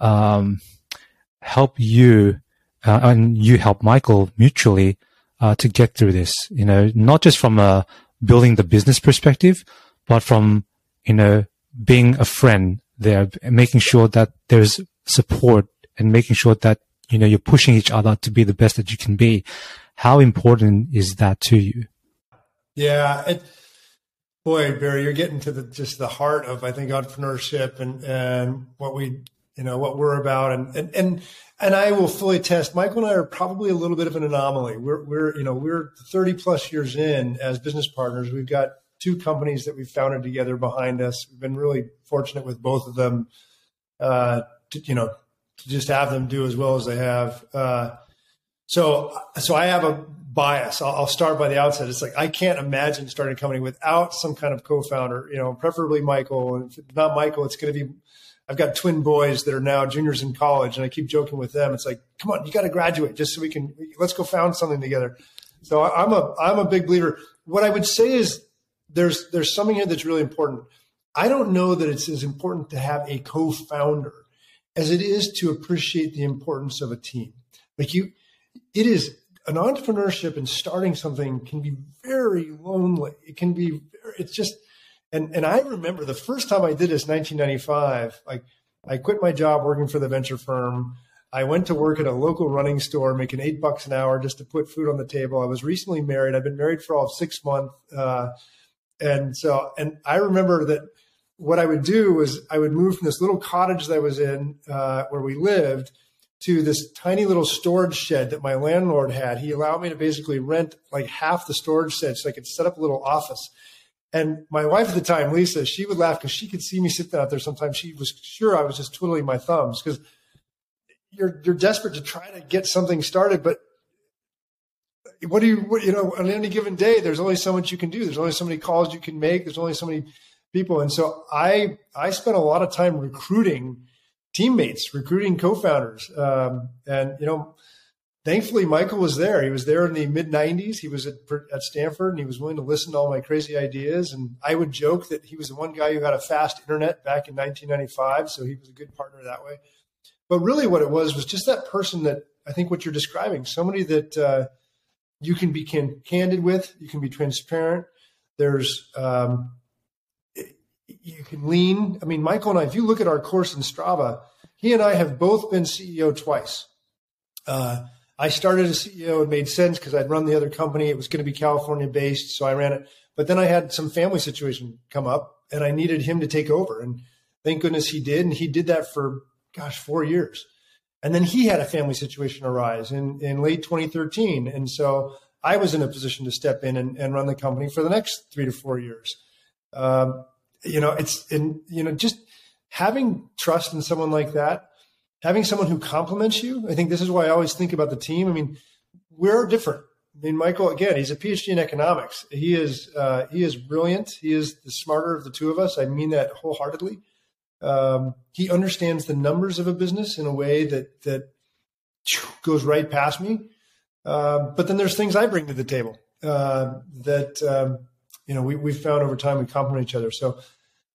S2: um, help you uh, and you help Michael mutually uh, to get through this. You know, not just from a building the business perspective, but from you know being a friend there, making sure that there's support and making sure that you know you're pushing each other to be the best that you can be. How important is that to you?
S1: Yeah, it, boy, Barry, you're getting to the just the heart of I think entrepreneurship and and what we you know what we're about and and and and I will fully test. Michael and I are probably a little bit of an anomaly. We're we're you know we're 30 plus years in as business partners. We've got two companies that we've founded together behind us. We've been really fortunate with both of them. Uh, to, you know, to just have them do as well as they have. Uh, so so I have a bias. I'll, I'll, start by the outset. It's like I can't imagine starting a company without some kind of co-founder. You know, preferably Michael. And if not Michael, it's going to be. I've got twin boys that are now juniors in college, and I keep joking with them. It's like, come on, you got to graduate just so we can. Let's go found something together. So I'm a I'm a big believer. What I would say is there's there's something here that's really important. I don't know that it's as important to have a co-founder as it is to appreciate the importance of a team. Like you, it is an entrepreneurship and starting something can be very lonely. It can be, it's just, and, and I remember the first time I did this, 1995, like I quit my job working for the venture firm. I went to work at a local running store, making eight bucks an hour just to put food on the table. I was recently married. I've been married for all of six months. Uh, and so, and I remember that what I would do was I would move from this little cottage that I was in, uh, where we lived, to this tiny little storage shed that my landlord had. He allowed me to basically rent like half the storage shed so I could set up a little office. And my wife at the time, Lisa, she would laugh because she could see me sitting out there. Sometimes she was sure I was just twiddling my thumbs because you're you're desperate to try to get something started, but what do you what, you know on any given day? There's only so much you can do. There's only so many calls you can make. There's only so many people, and so I I spent a lot of time recruiting teammates, recruiting co-founders. Um, and, you know, thankfully Michael was there. He was there in the mid 90s. He was at, at Stanford and he was willing to listen to all my crazy ideas. And I would joke that he was the one guy who had a fast internet back in 1995. So he was a good partner that way. But really what it was was just that person that I think what you're describing, somebody that uh, you can be can, candid with, you can be transparent. There's, um, you can lean. I mean, Michael and I, if you look at our course in Strava, he and I have both been CEO twice. Uh, I started as CEO. It made sense because I'd run the other company. It was going to be California based, so I ran it. But then I had some family situation come up, and I needed him to take over. And thank goodness he did. And he did that for gosh four years. And then he had a family situation arise in in late 2013, and so I was in a position to step in and, and run the company for the next three to four years. Um, you know, it's in, you know, just having trust in someone like that, having someone who complements you. I think this is why I always think about the team. I mean, we're different. I mean, Michael, again, he's a PhD in economics. He is, uh, he is brilliant. He is the smarter of the two of us. I mean that wholeheartedly. Um, he understands the numbers of a business in a way that, that goes right past me. Uh, but then there's things I bring to the table uh, that um, you know we, we've found over time we complement each other. So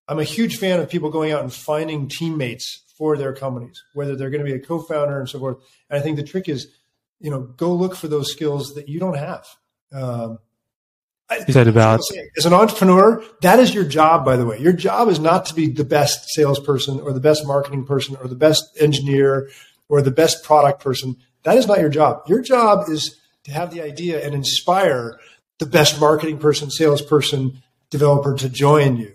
S1: I'm a huge fan of people going out and finding teammates for their companies, whether they're going to be a co-founder and so forth. And I think the trick is, you know, go look for those skills that you don't have. Um,
S2: is that about
S1: as an entrepreneur? That is your job, by the way. Your job is not to be the best salesperson or the best marketing person or the best engineer or the best product person. That is not your job. Your job is to have the idea and inspire the best marketing person, salesperson, developer to join you.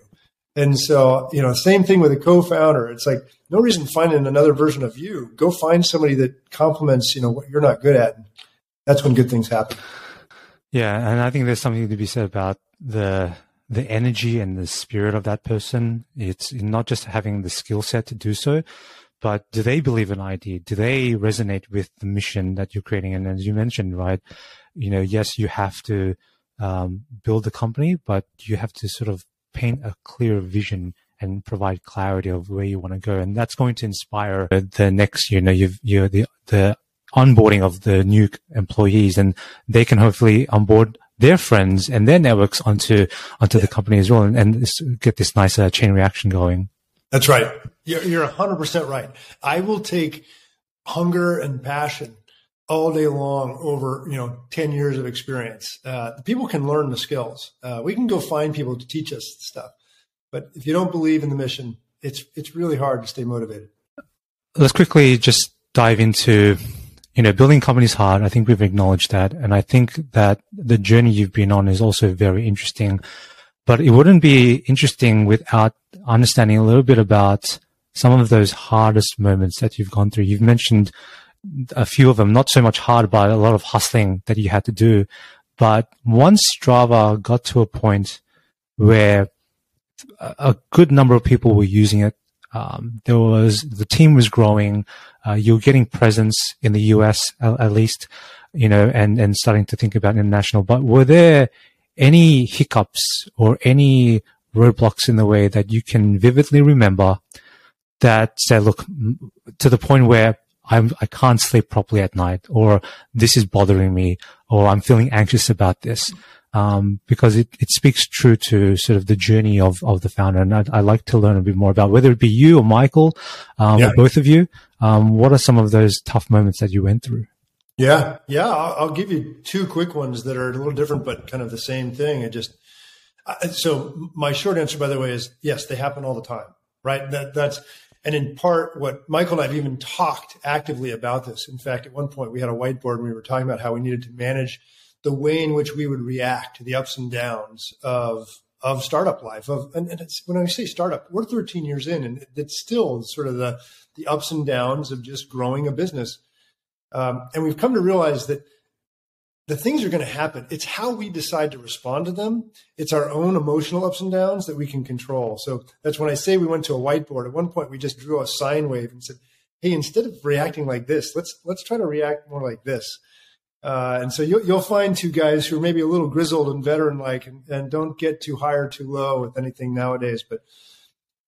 S1: And so, you know, same thing with a co-founder. It's like no reason finding another version of you. Go find somebody that complements, you know, what you're not good at. That's when good things happen.
S2: Yeah, and I think there's something to be said about the the energy and the spirit of that person. It's not just having the skill set to do so, but do they believe an idea? Do they resonate with the mission that you're creating? And as you mentioned, right, you know, yes, you have to um, build a company, but you have to sort of paint a clear vision and provide clarity of where you want to go, and that's going to inspire the next. You know, you've you're the the onboarding of the new employees and they can hopefully onboard their friends and their networks onto onto the company as well and, and get this nice uh, chain reaction going.
S1: That's right. You're, you're 100% right. I will take hunger and passion all day long over you know 10 years of experience. Uh, people can learn the skills. Uh, we can go find people to teach us stuff. But if you don't believe in the mission it's it's really hard to stay motivated.
S2: Let's quickly just dive into you know, building companies hard. I think we've acknowledged that. And I think that the journey you've been on is also very interesting, but it wouldn't be interesting without understanding a little bit about some of those hardest moments that you've gone through. You've mentioned a few of them, not so much hard, but a lot of hustling that you had to do. But once Strava got to a point where a good number of people were using it, um, there was the team was growing. Uh, you're getting presence in the US at, at, least, you know, and and starting to think about international. But were there any hiccups or any roadblocks in the way that you can vividly remember that said, look, to the point where I'm, I can't sleep properly at night, or this is bothering me, or I'm feeling anxious about this um, because it, it speaks true to sort of the journey of, of the founder. And I'd, I'd like to learn a bit more about whether it be you or Michael, um, yeah. or both of you. Um, what are some of those tough moments that you went through?
S1: Yeah, yeah. I'll, I'll, give you two quick ones that are a little different, but kind of the same thing. It just so my short answer, by the way, is yes, they happen all the time, right? That that's and in part what Michael and I've even talked actively about this. In fact, at one point we had a whiteboard and we were talking about how we needed to manage the way in which we would react to the ups and downs of of startup life. Of and, and when I say startup, we're 13 years in, and it's still sort of the the ups and downs of just growing a business. Um, and we've come to realize that the things are going to happen. It's how we decide to respond to them. It's our own emotional ups and downs that we can control. So that's when I say we went to a whiteboard. At one point, we just drew a sine wave and said, "Hey, instead of reacting like this, let's let's try to react more like this." Uh, and so you'll, you'll, find two guys who are maybe a little grizzled and veteran like and, and, don't get too high or too low with anything nowadays. But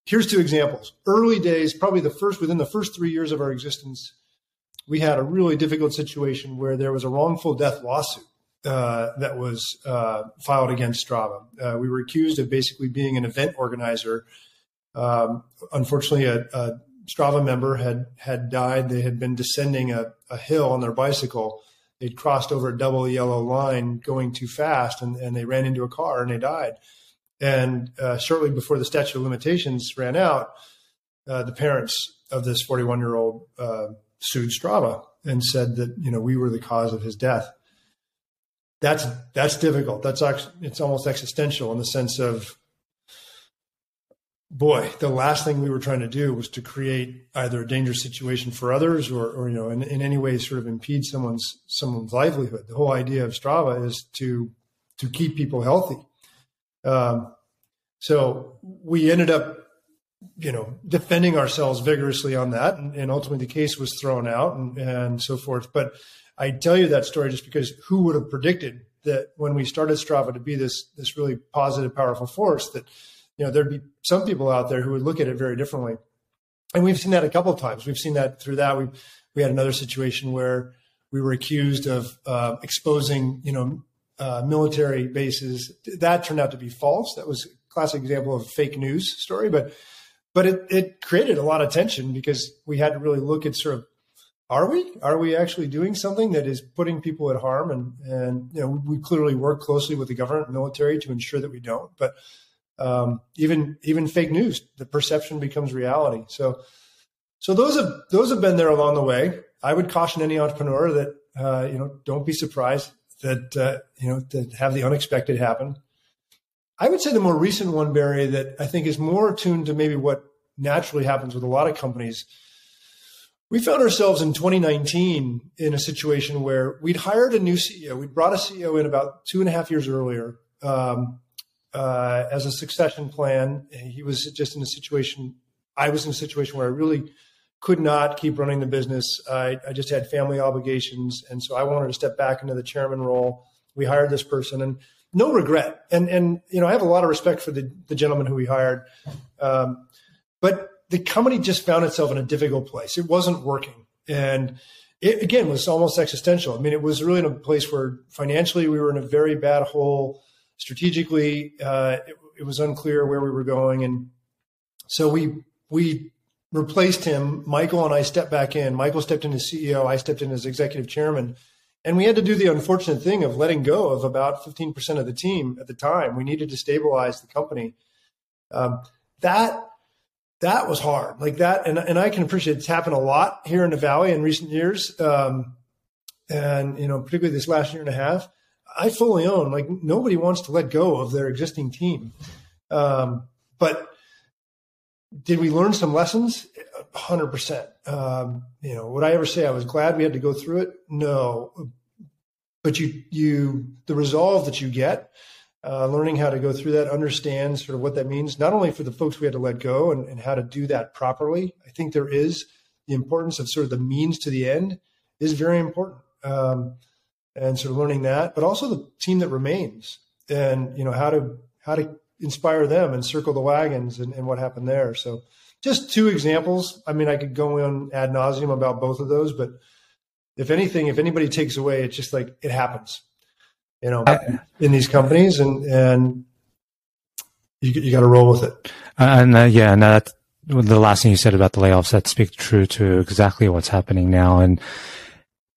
S1: here's two examples. Early days, probably the first, within the first three years of our existence, we had a really difficult situation where there was a wrongful death lawsuit uh, that was uh, filed against Strava. Uh, we were accused of basically being an event organizer. Um, unfortunately, a, a, Strava member had had died. They had been descending a, a hill on their bicycle they'd crossed over a double yellow line going too fast and, and they ran into a car and they died. And uh, shortly before the statute of limitations ran out, uh, the parents of this 41 year old uh, sued Strava and said that you know we were the cause of his death. That's that's difficult. That's actually, it's almost existential in the sense of boy, the last thing we were trying to do was to create either a dangerous situation for others or, or you know, in, in any way sort of impede someone's someone's livelihood. The whole idea of Strava is to to keep people healthy. Um, so we ended up, you know, defending ourselves vigorously on that, and, and ultimately the case was thrown out and, and so forth. But I tell you that story just because who would have predicted that when we started Strava to be this this really positive, powerful force that you know, there'd be some people out there who would look at it very differently. and we've seen that a couple of times. We've seen that through that. We we had another situation where we were accused of uh, exposing, you know, uh, military bases. That turned out to be false. That was a classic example of a fake news story, but but it, it created a lot of tension because we had to really look at sort of are we are we actually doing something that is putting people at harm and and you know we clearly work closely with the government and military to ensure that we don't but um, even even fake news the perception becomes reality. So so those have those have been there along the way. I would caution any entrepreneur that uh, you know don't be surprised that uh, you know to have the unexpected happen. I would say the more recent one barry that i think is more attuned to maybe what naturally happens with a lot of companies we found ourselves in 2019 in a situation where we'd hired a new CEO. We'd brought a CEO in about two and a half years earlier um, uh, as a succession plan. He was just in a situation. I was in a situation where I really could not keep running the business. I, I just had family obligations, and so I wanted to step back into the chairman role. We hired this person, and no regret. And and you know I have a lot of respect for the the gentleman who we hired, um, but the company just found itself in a difficult place. It wasn't working. And it, again, was almost existential. I mean, it was really in a place where financially we were in a very bad hole. Strategically, uh, it, it was unclear where we were going. And so we, we replaced him. Michael and I stepped back in. Michael stepped in as CEO. I stepped in as executive chairman. And we had to do the unfortunate thing of letting go of about 15% of the team at the time. We needed to stabilize the company. Um, that that was hard like that and, and i can appreciate it's happened a lot here in the valley in recent years um, and you know particularly this last year and a half i fully own like nobody wants to let go of their existing team um, but did we learn some lessons 100% um, you know would i ever say i was glad we had to go through it no but you you the resolve that you get uh, learning how to go through that, understand sort of what that means, not only for the folks we had to let go and, and, how to do that properly. I think there is the importance of sort of the means to the end is very important. Um, and sort of learning that, but also the team that remains and, you know, how to, how to inspire them and circle the wagons and, and what happened there. So just two examples. I mean, I could go on ad nauseum about both of those, but if anything, if anybody takes away, it's just like it happens you know, in these companies, and and you you got to roll with it.
S2: And uh, yeah, and that the last thing you said about the layoffs that speaks true to exactly what's happening now, and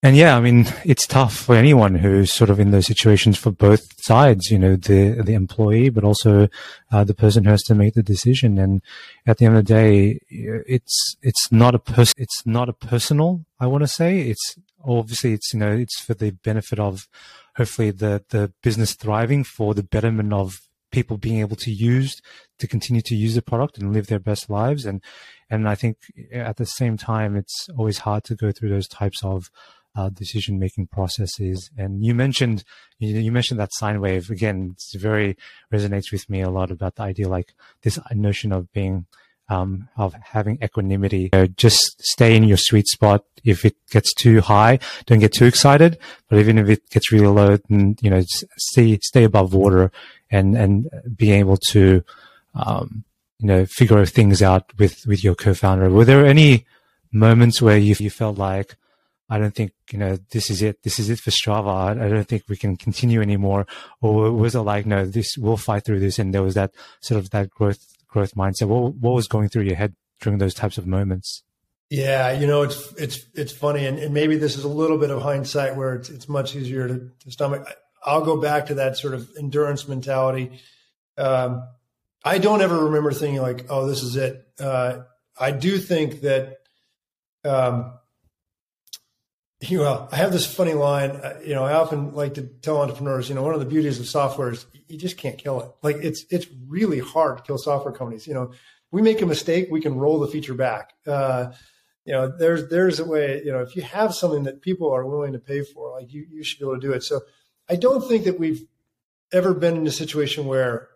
S2: and yeah, I mean, it's tough for anyone who's sort of in those situations for both sides, you know, the, the employee, but also uh, the person who has to make the decision. And at the end of the day, it's, it's not a person, it's not a personal, I want to say. It's obviously, it's, you know, it's for the benefit of hopefully the, the business thriving for the betterment of people being able to use, to continue to use the product and live their best lives. And, and I think at the same time, it's always hard to go through those types of, uh, decision making processes. And you mentioned you, mentioned that sine wave again. It's very resonates with me a lot about the idea like this notion of being um, of having equanimity. You know, just stay in your sweet spot. If it gets too high, don't get too excited. But even if it gets really low, then you know stay stay above water and and being able to um, you know figure things out with with your co-founder. Were there any moments where you you felt like I don't think, you know, this is it. This is it for Strava. I don't think we can continue anymore. Or was it like, no, this, we'll fight through this. And there was that sort of that growth, growth mindset. What, what was going through your head during those types of moments?
S1: Yeah, you know, it's, it's, it's funny. And, and maybe this is a little bit of hindsight where it's, it's much easier to, to stomach. I'll go back to that sort of endurance mentality. Um, I don't ever remember thinking like, oh, this is it. Uh, I do think that, um, well, I have this funny line. Uh, you know, I often like to tell entrepreneurs, you know, one of the beauties of software is you just can't kill it. Like it's it's really hard to kill software companies. You know, we make a mistake, we can roll the feature back. Uh, you know, there's there's a way. You know, if you have something that people are willing to pay for, like you you should be able to do it. So, I don't think that we've ever been in a situation where,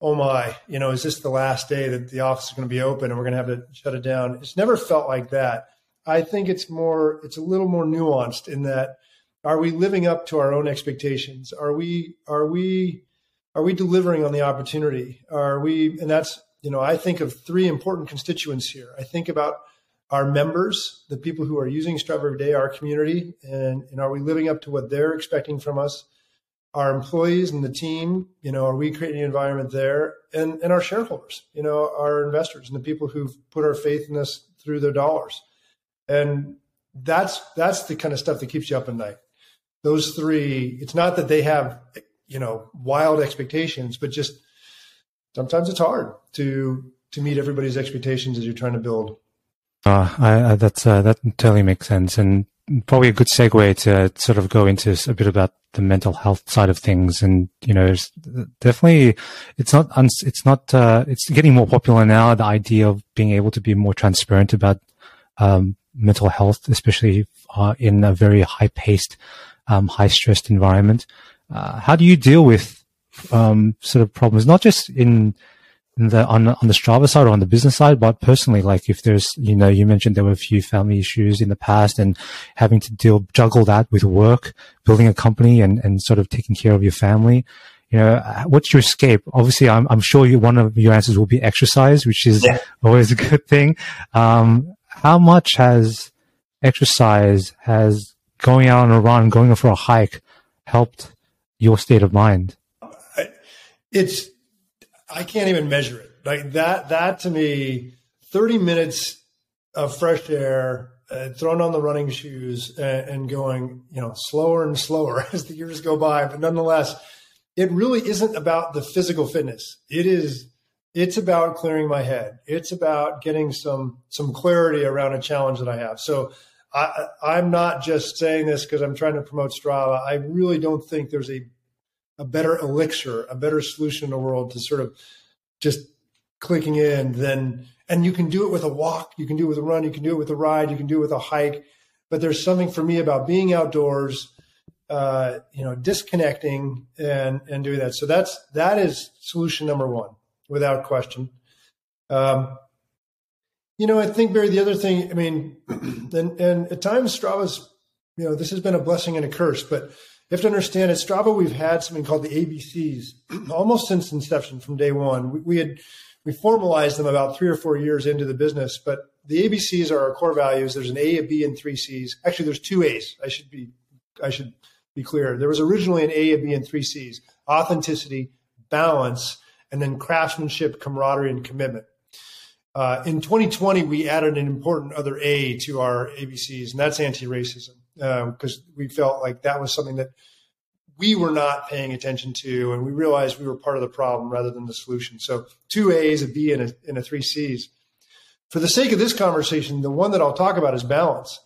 S1: oh my, you know, is this the last day that the office is going to be open and we're going to have to shut it down? It's never felt like that I think it's more, it's a little more nuanced in that are we living up to our own expectations? Are we, are we, are we delivering on the opportunity? Are we, and that's you know, I think of three important constituents here. I think about our members, the people who are using Strava every day, our community, and, and are we living up to what they're expecting from us? Our employees and the team, you know, are we creating an environment there? And and our shareholders, you know, our investors and the people who've put our faith in us through their dollars. And that's that's the kind of stuff that keeps you up at night. Those three, it's not that they have, you know, wild expectations, but just sometimes it's hard to to meet everybody's expectations as you're trying to build.
S2: Uh, I, I, that's uh, that totally makes sense, and probably a good segue to sort of go into a bit about the mental health side of things. And you know, definitely, it's not it's not uh, it's getting more popular now. The idea of being able to be more transparent about um, mental health, especially uh, in a very high paced, um, high stressed environment. Uh, how do you deal with um, sort of problems, not just in, in the on on the Strava side or on the business side, but personally, like if there's you know you mentioned there were a few family issues in the past and having to deal juggle that with work, building a company, and and sort of taking care of your family you know, what's your escape? Obviously, I'm, I'm sure you, one of your answers will be exercise, which is yeah. always a good thing. Um, how much has exercise, has going out on a run, going for a hike helped your state of mind?
S1: It's, I can't even measure it. Like that, that to me, 30 minutes of fresh air, uh, throwing on the running shoes and, and going, you know, slower and slower as the years go by. But nonetheless, it really isn't about the physical fitness. It is it's about clearing my head. It's about getting some some clarity around a challenge that I have. So I, I'm not just saying this because I'm trying to promote Strava. I really don't think there's a a better elixir, a better solution in the world to sort of just clicking in than and you can do it with a walk, you can do it with a run, you can do it with a ride, you can do it with a hike. But there's something for me about being outdoors, uh, you know, disconnecting and and doing that. So that's that is solution number one without question. Um, you know, I think Barry. The other thing, I mean, and and at times Strava's, you know, this has been a blessing and a curse, but you have to understand at Strava we've had something called the ABCs almost since inception from day one. We, we had we formalized them about three or four years into the business, but the ABCs are our core values. There's an A, a B, and three C's. Actually, there's two A's. I should be I should be clear. There was originally an A, a B, and three C's: authenticity, balance, and then craftsmanship, camaraderie, and commitment. Uh, in 2020, we added an important other A to our ABCs, and that's anti-racism, because uh, we felt like that was something that we were not paying attention to, and we realized we were part of the problem rather than the solution. So two A's, a B, and a, and a three C's. For the sake of this conversation, the one that I'll talk about is balance,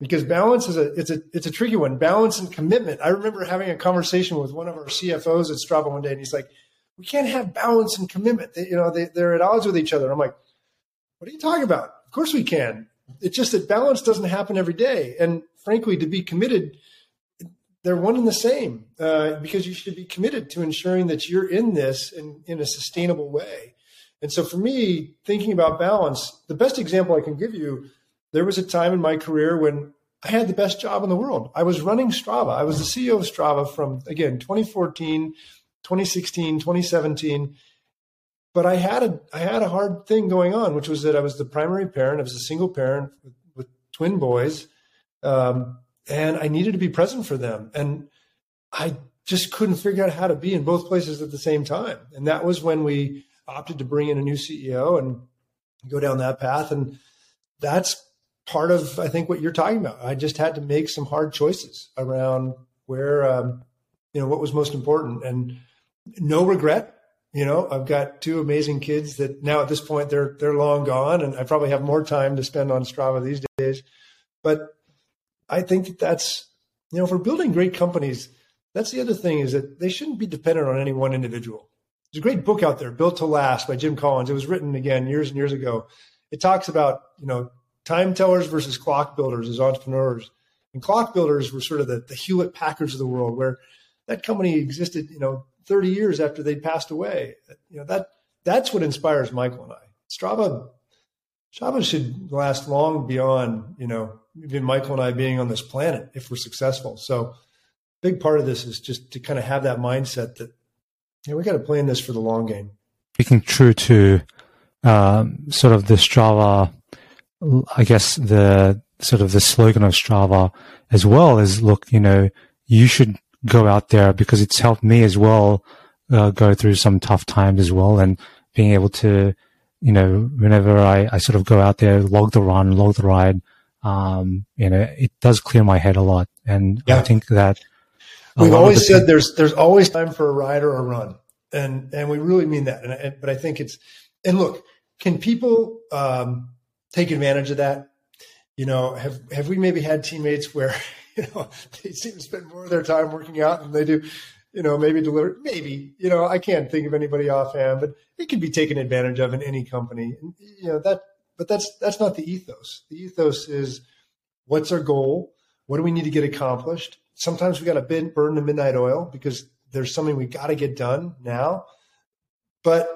S1: because balance is a it's a it's a tricky one. Balance and commitment. I remember having a conversation with one of our CFOs at Strava one day, and he's like, we can't have balance and commitment. They, you know, they, they're at odds with each other. I'm like, what are you talking about? Of course we can. It's just that balance doesn't happen every day. And frankly, to be committed, they're one and the same uh, because you should be committed to ensuring that you're in this in, in a sustainable way. And so for me, thinking about balance, the best example I can give you, there was a time in my career when I had the best job in the world. I was running Strava. I was the CEO of Strava from, again, 2014 2016, 2017. But I had a I had a hard thing going on, which was that I was the primary parent. I was a single parent with, with twin boys, um, and I needed to be present for them. And I just couldn't figure out how to be in both places at the same time. And that was when we opted to bring in a new CEO and go down that path. And that's part of I think what you're talking about. I just had to make some hard choices around where um, you know what was most important. And no regret. You know, I've got two amazing kids that now at this point they're they're long gone, and I probably have more time to spend on Strava these days. But I think that that's you know, for building great companies, that's the other thing is that they shouldn't be dependent on any one individual. There's a great book out there, Built to Last by Jim Collins. It was written again years and years ago. It talks about, you know, time tellers versus clock builders as entrepreneurs. And clock builders were sort of the, the Hewlett Packards of the world where that company existed, you know, 30 years after they'd passed away. You know, that that's what inspires Michael and I. Strava Strava should last long beyond, you know, even Michael and I being on this planet if we're successful. So big part of this is just to kind of have that mindset that know, we got to play in this for the long game.
S2: Speaking true to um, sort of the Strava, I guess the sort of the slogan of Strava as well is look, you know, you should go out there because it's helped me as well uh, go through some tough times as well and being able to, you know, whenever I, I sort of go out there, log the run, log the ride, um, you know, it does clear my head a lot. And yeah. I think that
S1: we've always said there's, there's always time for a ride or a run. And, and we really mean that. And, and but I think it's, and look, can people, um, take advantage of that? You know, have, have we maybe had teammates where, you know, they seem to spend more of their time working out than they do you know, maybe deliver, maybe, you know, I can't think of anybody offhand, but it can be taken advantage of in any company. And, you know, that, but that's, that's not the ethos. The ethos is what's our goal? What do we need to get accomplished? Sometimes we got to burn the midnight oil because there's something we got to get done now. But,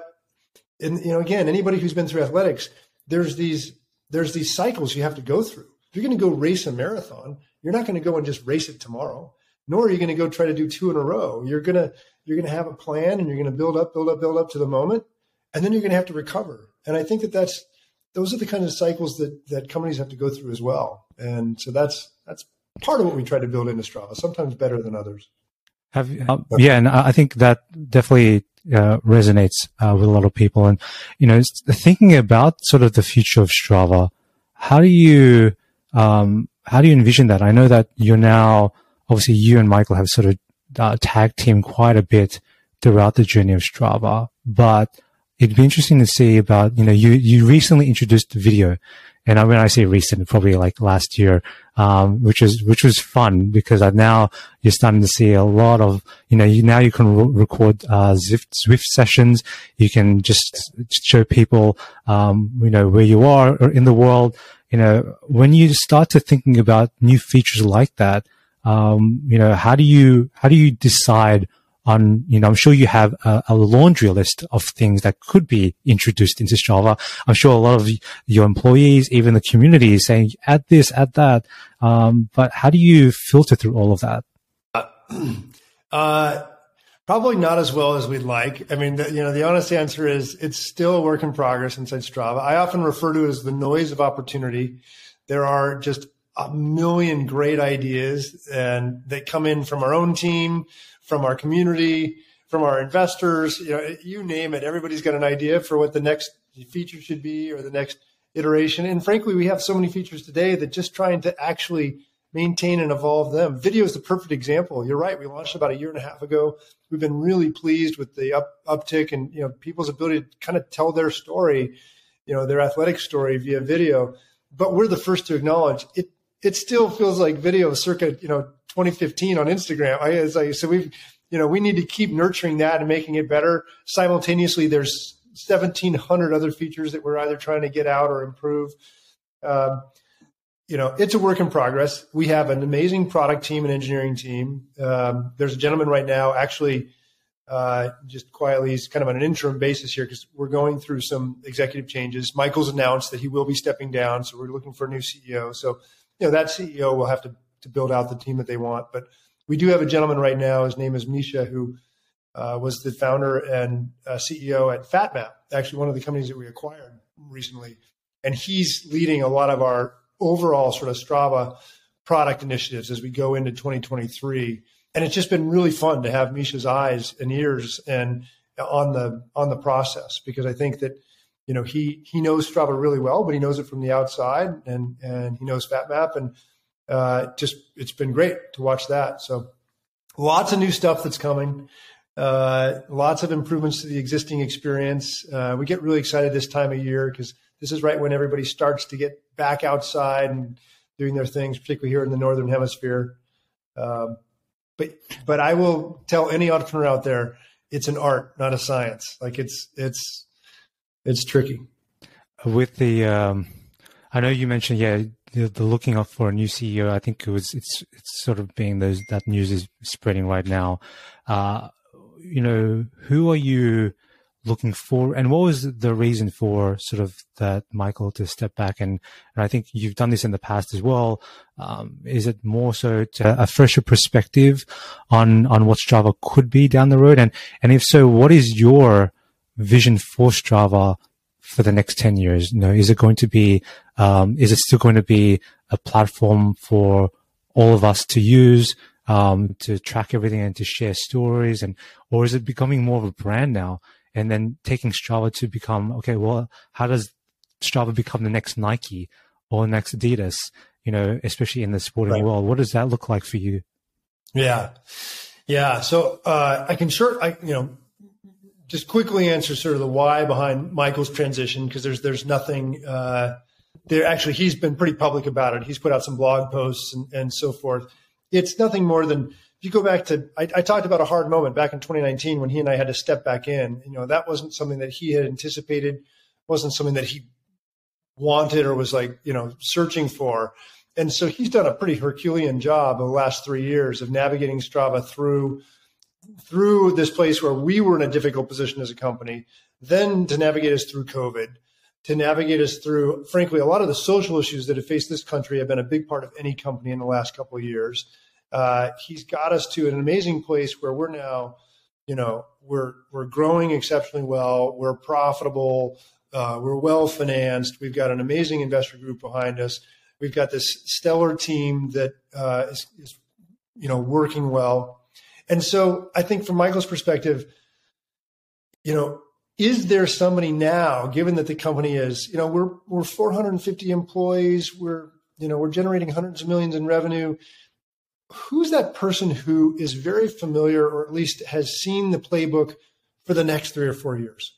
S1: and, you know, again, anybody who's been through athletics, there's these, there's these cycles you have to go through. If you're going to go race a marathon, you're not going to go and just race it tomorrow nor are you going to go try to do two in a row. You're going to you're going to have a plan and you're going to build up, build up, build up to the moment, and then you're going to have to recover. And I think that that's those are the kind of cycles that that companies have to go through as well. And so that's that's part of what we try to build into Strava. Sometimes better than others.
S2: Have uh, yeah, and I think that definitely uh, resonates uh, with a lot of people. And you know, thinking about sort of the future of Strava, how do you um, how do you envision that? I know that you're now obviously you and Michael have sort of uh, tag team quite a bit throughout the journey of Strava, but it'd be interesting to see about, you know, you, you recently introduced video. And when I say recent, probably like last year, um, which is, which was fun because i now you're starting to see a lot of, you know, you, now you can re- record, uh, Zwift, Zwift sessions. You can just show people, um, you know, where you are in the world. You know, when you start to thinking about new features like that, um, you know, how do you, how do you decide on, you know, I'm sure you have a, a, laundry list of things that could be introduced into Strava. I'm sure a lot of your employees, even the community is saying, add this, add that. Um, but how do you filter through all of that? Uh,
S1: uh, probably not as well as we'd like. I mean, the, you know, the honest answer is it's still a work in progress inside Strava. I often refer to it as the noise of opportunity. There are just a million great ideas and that come in from our own team, from our community, from our investors, you know, you name it. Everybody's got an idea for what the next feature should be or the next iteration. And frankly, we have so many features today that just trying to actually maintain and evolve them. Video is the perfect example. You're right. We launched about a year and a half ago. We've been really pleased with the up, uptick and you know people's ability to kind of tell their story, you know, their athletic story via video. But we're the first to acknowledge it it still feels like video circa you know 2015 on Instagram. I, as I so we've you know we need to keep nurturing that and making it better. Simultaneously, there's 1,700 other features that we're either trying to get out or improve. Um, you know, it's a work in progress. We have an amazing product team and engineering team. Um, there's a gentleman right now, actually, uh, just quietly, he's kind of on an interim basis here because we're going through some executive changes. Michael's announced that he will be stepping down, so we're looking for a new CEO. So you know that CEO will have to to build out the team that they want. But we do have a gentleman right now. His name is Misha, who uh, was the founder and uh, CEO at FatMap, actually one of the companies that we acquired recently, and he's leading a lot of our overall sort of Strava product initiatives as we go into 2023. And it's just been really fun to have Misha's eyes and ears and on the on the process because I think that you know, he he knows Strava really well, but he knows it from the outside, and and he knows FatMap, and uh, just it's been great to watch that. So lots of new stuff that's coming. Uh, lots of improvements to the existing experience. Uh, we get really excited this time of year because this is right when everybody starts to get back outside and doing their things, particularly here in the northern hemisphere. Um, but but I will tell any entrepreneur out there, it's an art, not a science. Like it's it's it's tricky.
S2: With the, um, I know you mentioned, yeah, the, the, looking up for a new CEO. I think it was it's it's sort of being those that news is spreading right now. Uh, you know, who are you looking for, and what was the reason for sort of that Michael to step back? And, and I think you've done this in the past as well. Um, is it more so a fresher perspective on on what Strava could be down the road? And and if so, what is your vision for Strava for the next 10 years? You know, is it going to be, um, is it still going to be a platform for all of us to use, um, to track everything and to share stories? And, or is it becoming more of a brand now? And then taking Strava to become, okay, well, how does Strava become the next Nike or the next Adidas? You know, especially in the sporting right. world. What does that look like for you?
S1: Yeah. Yeah. So, uh, I can short, I, you know, just quickly answer sort of the why behind Michael's transition because there's there's nothing uh, there. Actually, he's been pretty public about it. He's put out some blog posts and, and so forth. It's nothing more than you go back to I, I, talked about a hard moment back in 2019 when he and I had to step back in. You know that wasn't something that he had anticipated, wasn't something that he wanted or was like you know searching for. And so he's done a pretty Herculean job over the last three years of navigating Strava through through this place where we were in a difficult position as a company, then to navigate us through COVID, to navigate us through, frankly, a lot of the social issues that have faced this country have been a big part of any company in the last couple of years. Uh, he's got us to an amazing place where we're now, you know, we're we're growing exceptionally well. We're profitable. Uh, we're well financed. We've got an amazing investor group behind us. We've got this stellar team that uh, is, is, you know, working well. And so I think from Michael's perspective, you know, is there somebody now, given that the company is, you know, we're we're 450 employees, we're you know, we're generating hundreds of millions in revenue. Who's that person who is very familiar or at least has seen the playbook for the next three or four years?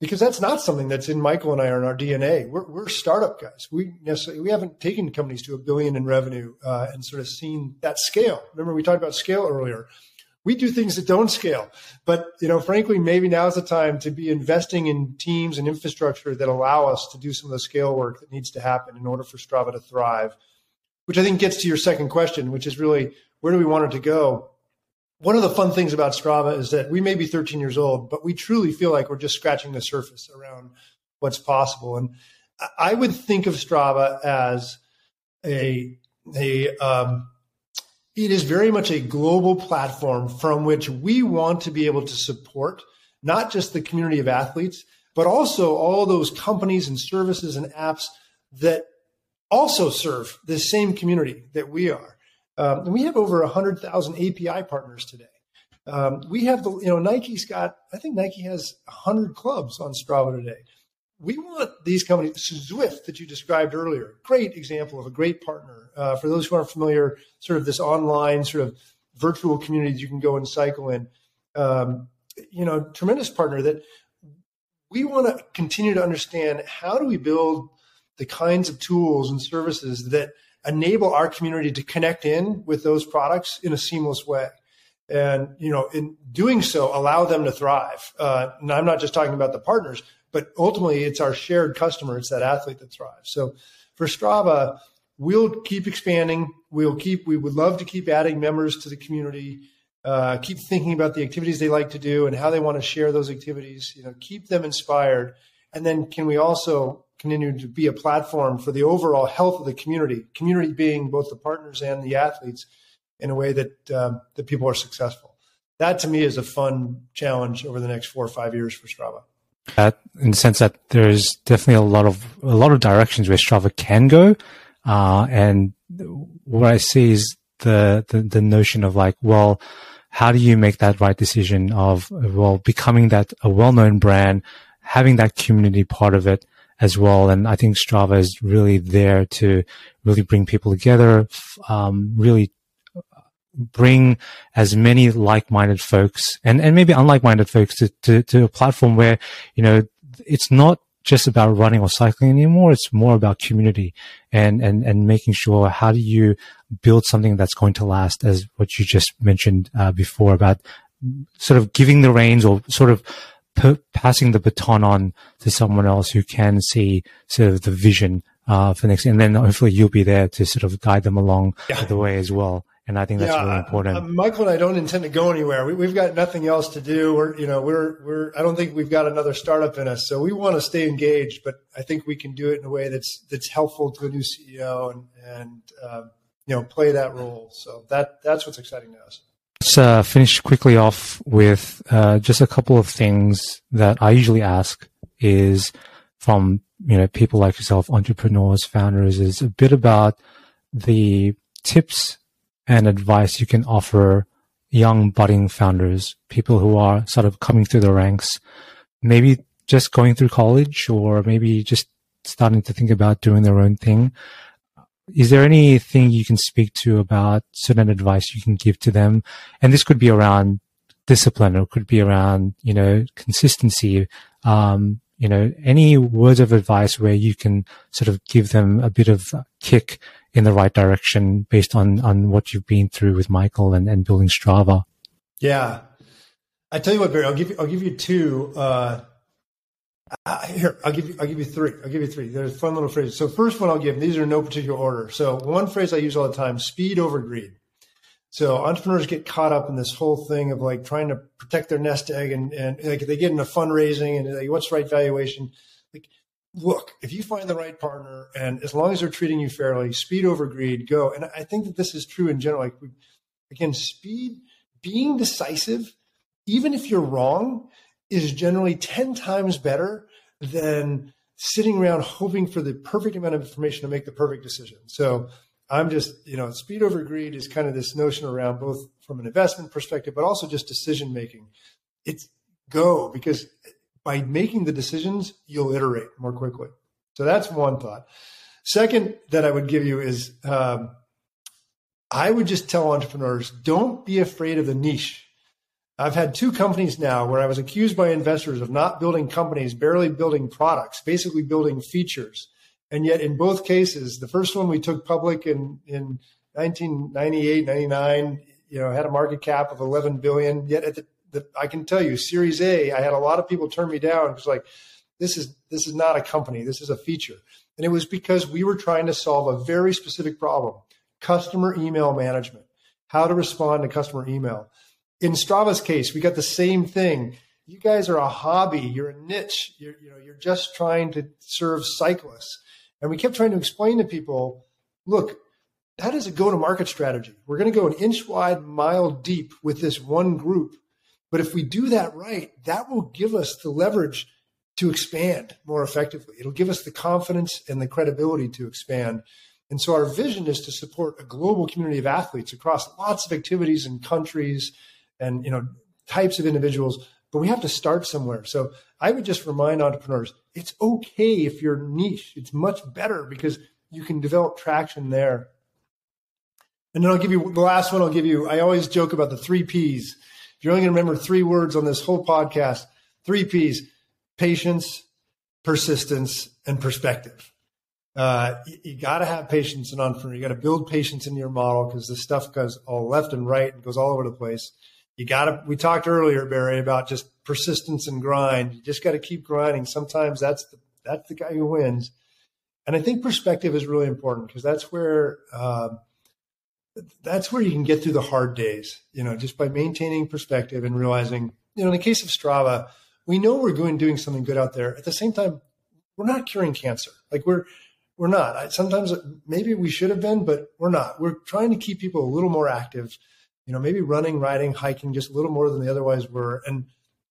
S1: Because that's not something that's in Michael and I are in our DNA. We're, we're startup guys. We necessarily we haven't taken companies to a billion in revenue uh, and sort of seen that scale. Remember we talked about scale earlier we do things that don't scale. But you know, frankly, maybe now's the time to be investing in teams and infrastructure that allow us to do some of the scale work that needs to happen in order for Strava to thrive. Which I think gets to your second question, which is really where do we want it to go? One of the fun things about Strava is that we may be 13 years old, but we truly feel like we're just scratching the surface around what's possible. And I would think of Strava as a a um, it is very much a global platform from which we want to be able to support not just the community of athletes, but also all those companies and services and apps that also serve the same community that we are. Um, and we have over 100,000 API partners today. Um, we have the, you know, Nike's got, I think Nike has 100 clubs on Strava today we want these companies, Zwift that you described earlier, great example of a great partner. Uh, for those who aren't familiar, sort of this online sort of virtual communities you can go and cycle in. Um, you know, tremendous partner that we want to continue to understand how do we build the kinds of tools and services that enable our community to connect in with those products in a seamless way. And you know in doing so allow them to thrive. Uh, and i'm not just talking about the partners but ultimately it's our shared customer. It's that athlete that thrives. So for strava we'll keep expanding. We'll keep we would love to keep adding members to the community uh, keep thinking about the activities they like to do and how they want to share those activities you know keep them inspired. And then can we also continue to be a platform for the overall health of the community community being both the partners and the athletes in a way that um, that people are successful. That to me is a fun challenge over the next four or five years for strava.
S2: That in the sense that there's definitely a lot of a lot of directions where Strava can go, uh, and what I see is the, the the notion of like, well, how do you make that right decision of well becoming that a well known brand, having that community part of it as well, and I think Strava is really there to really bring people together, um, really bring as many like-minded folks and, and maybe unlike-minded folks to, to, to a platform where, you know, it's not just about running or cycling anymore. It's more about community and, and, and making sure how do you build something that's going to last as what you just mentioned uh, before about sort of giving the reins or sort of p- passing the baton on to someone else who can see sort of the vision uh, for next, and then hopefully you'll be there to sort of guide them along yeah. the way as well and I think that's yeah, really important. Uh,
S1: Michael and I don't intend to go anywhere. We, have got nothing else to do. We're, you know, we're, we're. I don't think we've got another startup in us, so we want to stay engaged. But I think we can do it in a way that's that's helpful to a new CEO and and um, you know play that role. So that that's what's exciting to us.
S2: Let's uh, finish quickly off with uh, just a couple of things that I usually ask. Is from, you know, people like yourself, entrepreneurs, founders is a bit about the tips and advice you can offer young budding founders, people who are sort of coming through the ranks, maybe just going through college or maybe just starting to think about doing their own thing. Is there anything you can speak to about certain advice you can give to them? And this could be around discipline or could be around, you know, consistency. Um, you know, any words of advice where you can sort of give them a bit of a kick in the right direction based on, on what you've been through with Michael and, and building Strava.
S1: Yeah. I tell you what, Barry, I'll give you, I'll give you two, uh, uh, here, I'll give you. I'll give you three. I'll give you three. There's fun little phrases. So first one I'll give. These are in no particular order. So one phrase I use all the time: speed over greed. So entrepreneurs get caught up in this whole thing of like trying to protect their nest egg, and and like they get into fundraising and like, what's right valuation? Like, look, if you find the right partner, and as long as they're treating you fairly, speed over greed, go. And I think that this is true in general. Like, again, speed, being decisive, even if you're wrong, is generally 10 times better than sitting around hoping for the perfect amount of information to make the perfect decision. So I'm just, you know, speed over greed is kind of this notion around both from an investment perspective, but also just decision making. It's go because by making the decisions, you'll iterate more quickly. So that's one thought. Second, that I would give you is um, I would just tell entrepreneurs don't be afraid of the niche. I've had two companies now where I was accused by investors of not building companies, barely building products, basically building features. And yet, in both cases, the first one we took public in, in 1998, 99, you know, had a market cap of 11 billion. Yet, at the, the, I can tell you, Series A, I had a lot of people turn me down because, like, this is this is not a company, this is a feature. And it was because we were trying to solve a very specific problem: customer email management, how to respond to customer email in Strava's case, we got the same thing. You guys are a hobby. You're a niche. You're, you know, you're just trying to serve cyclists. And we kept trying to explain to people, look, that is a go-to-market strategy. We're going to go an inch wide, mile deep with this one group. But if we do that right, that will give us the leverage to expand more effectively. It'll give us the confidence and the credibility to expand. And so our vision is to support a global community of athletes across lots of activities and countries and you know types of individuals but we have to start somewhere. So i would just remind entrepreneurs it's okay if you're niche. It's much better because you can develop traction there. And then i'll give you the last one i'll give you i always joke about the three p's. If you're only going to remember three words on this whole podcast three p's patience persistence and perspective. Uh, you, you got to have patience in entrepreneur. You got to build patience in your model because the stuff goes all left and right and goes all over the place you got to we talked earlier barry about just persistence and grind. You just got to keep grinding. Sometimes that's the that's the guy who wins. And i think perspective is really important because that's where uh, that's where you can get through the hard days you know just by maintaining perspective and realizing you know in the case of strava we know we're going doing something good out there. At the same time we're not curing cancer. Like we're we're not. Sometimes maybe we should have been but we're not. We're trying to keep people a little more active you know, maybe running, riding, hiking just a little more than they otherwise were. And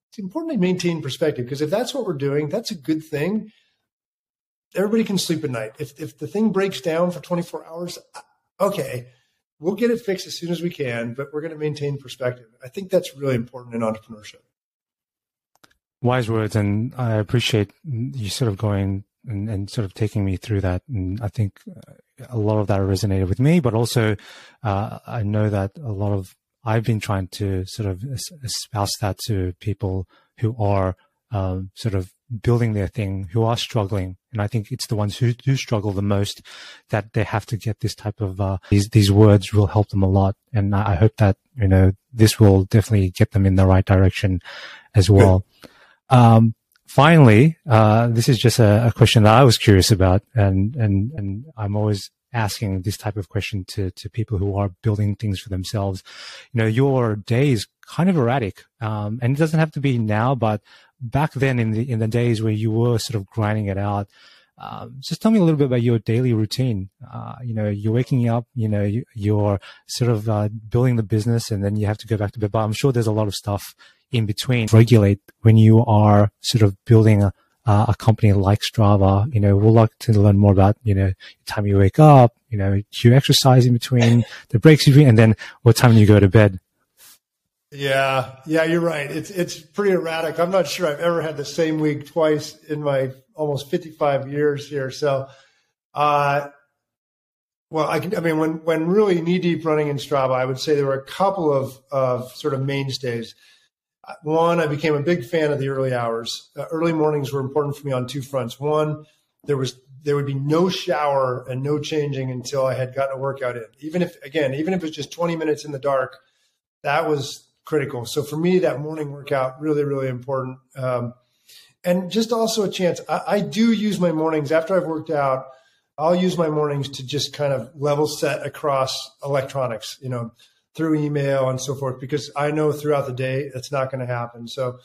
S1: it's important to maintain perspective because if that's what we're doing, that's a good thing. Everybody can sleep at night. If if the thing breaks down for 24 hours, uh, okay, we'll get it fixed as soon as we can, but we're going to maintain perspective. I think that's really important in entrepreneurship.
S2: Wise words, and I appreciate you sort of going and, and sort of taking me through that. And I think uh, a lot of that resonated with me, but also uh, I know that a lot of I've been trying to sort of espouse that to people who are um, sort of building their thing, who are struggling, and I think it's the ones who do struggle the most that they have to get this type of uh, these these words will help them a lot, and I hope that you know this will definitely get them in the right direction as well. Um, finally, uh, this is just a, a, question that I was curious about, and and and I'm always asking this type of question to to people who are building things for themselves. You know, your day is kind of erratic, um, and it doesn't have to be now, but back then in the in the days where you were sort of grinding it out. Um, just tell me a little bit about your daily routine. Uh, you know, you're waking up, you know, you, are sort of uh, building the business and then you have to go back to bed. But I'm sure there's a lot of stuff in between regulate when you are sort of building a, a company like Strava, you know, we'll like to learn more about, you know, time you wake up, you know, do you exercise in between the breaks between, and then what time you go to bed?
S1: Yeah, yeah, you're right. It's it's pretty erratic. I'm not sure I've ever had the same week twice in my almost 55 years here. So, uh, well, I can. I mean, when when really knee deep running in Strava, I would say there were a couple of of sort of mainstays. One, I became a big fan of the early hours. Uh, early mornings were important for me on two fronts. One, there was there would be no shower and no changing until I had gotten a workout in. Even if again, even if it was just 20 minutes in the dark, that was critical. So for me, that morning workout really really important. Um, and just also a chance. I, I do use my mornings after I've worked out. I'll use my mornings to just kind of level set across electronics. You know through email and so forth because I know throughout the day it's not going to happen. So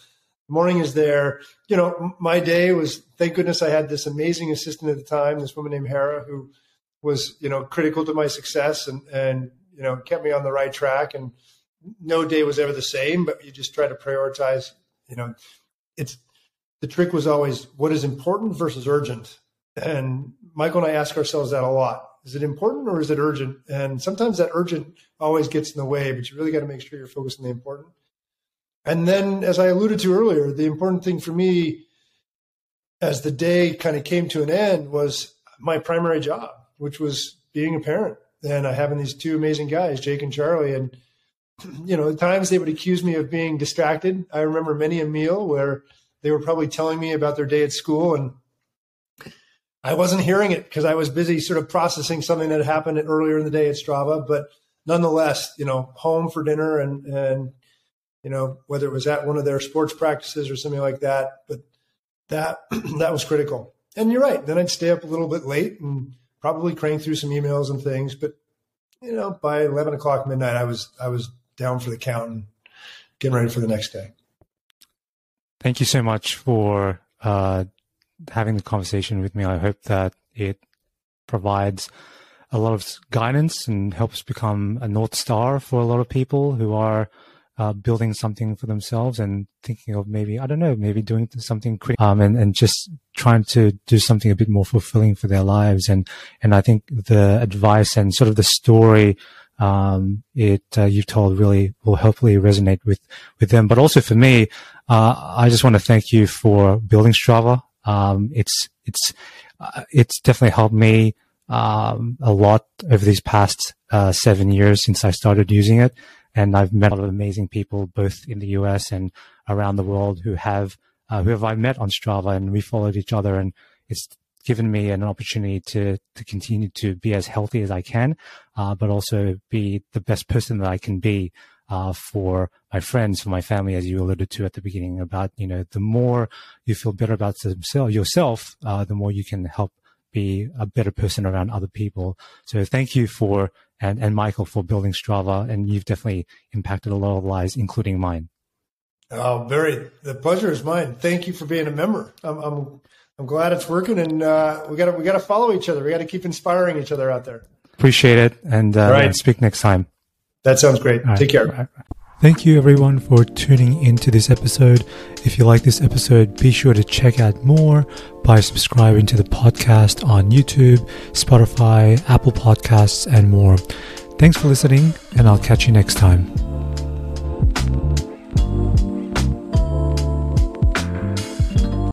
S1: morning is there. You know, my day was thank goodness I had this amazing assistant at the time, this woman named Hera, who was you know critical to my success and and you know kept me on the right track. And no day was ever the same, but you just try to prioritize. You know, it's the trick was always what is important versus urgent. And Michael and I ask ourselves that a lot is it important or is it urgent? And sometimes that urgent always gets in the way, but you really got to make sure you're focused on the important. And then, as I alluded to earlier, the important thing for me as the day kind of came to an end was my primary job, which was being a parent and having these two amazing guys, Jake and Charlie. And, you know, at times they would accuse me of being distracted. I remember many a meal where they were probably telling me about their day at school and I wasn't hearing it because I was busy sort of processing something that happened earlier in the day at Strava. But nonetheless, you know, home for dinner and and you know whether it was at one of their sports practices or something like that. But that that was critical. And you're right. Then I'd stay up a little bit late and probably crank through some emails and things. But you know, by eleven o'clock midnight, I was I was down for the count and getting ready for the next day.
S2: Thank you so much for uh, having the conversation with me. I hope that it provides a lot of guidance and helps become a north star for a lot of people who are uh, building something for themselves and thinking of maybe I don't know maybe doing something um, and and just trying to do something a bit more fulfilling for their lives and and I think the advice and sort of the story um, it uh, you've told really will hopefully resonate with with them but also for me uh, I just want to thank you for building Strava um, it's it's uh, it's definitely helped me um, a lot over these past uh, seven years since I started using it, and I've met a lot of amazing people both in the U.S. and around the world who have uh, who have I met on Strava, and we followed each other, and it's given me an opportunity to to continue to be as healthy as I can, uh, but also be the best person that I can be uh, for my friends, for my family, as you alluded to at the beginning about, you know, the more you feel better about yourself, uh, the more you can help be a better person around other people. So thank you for, and, and Michael for building Strava. And you've definitely impacted a lot of lives, including mine.
S1: Oh, Barry, the pleasure is mine. Thank you for being a member. I'm, I'm, I'm glad it's working and, uh, we gotta, we gotta follow each other. We gotta keep inspiring each other out there.
S2: Appreciate it. And, uh, right. speak next time.
S1: That sounds great. Take care.
S2: Thank you everyone for tuning into this episode. If you like this episode, be sure to check out more by subscribing to the podcast on YouTube, Spotify, Apple Podcasts, and more. Thanks for listening, and I'll catch you next time.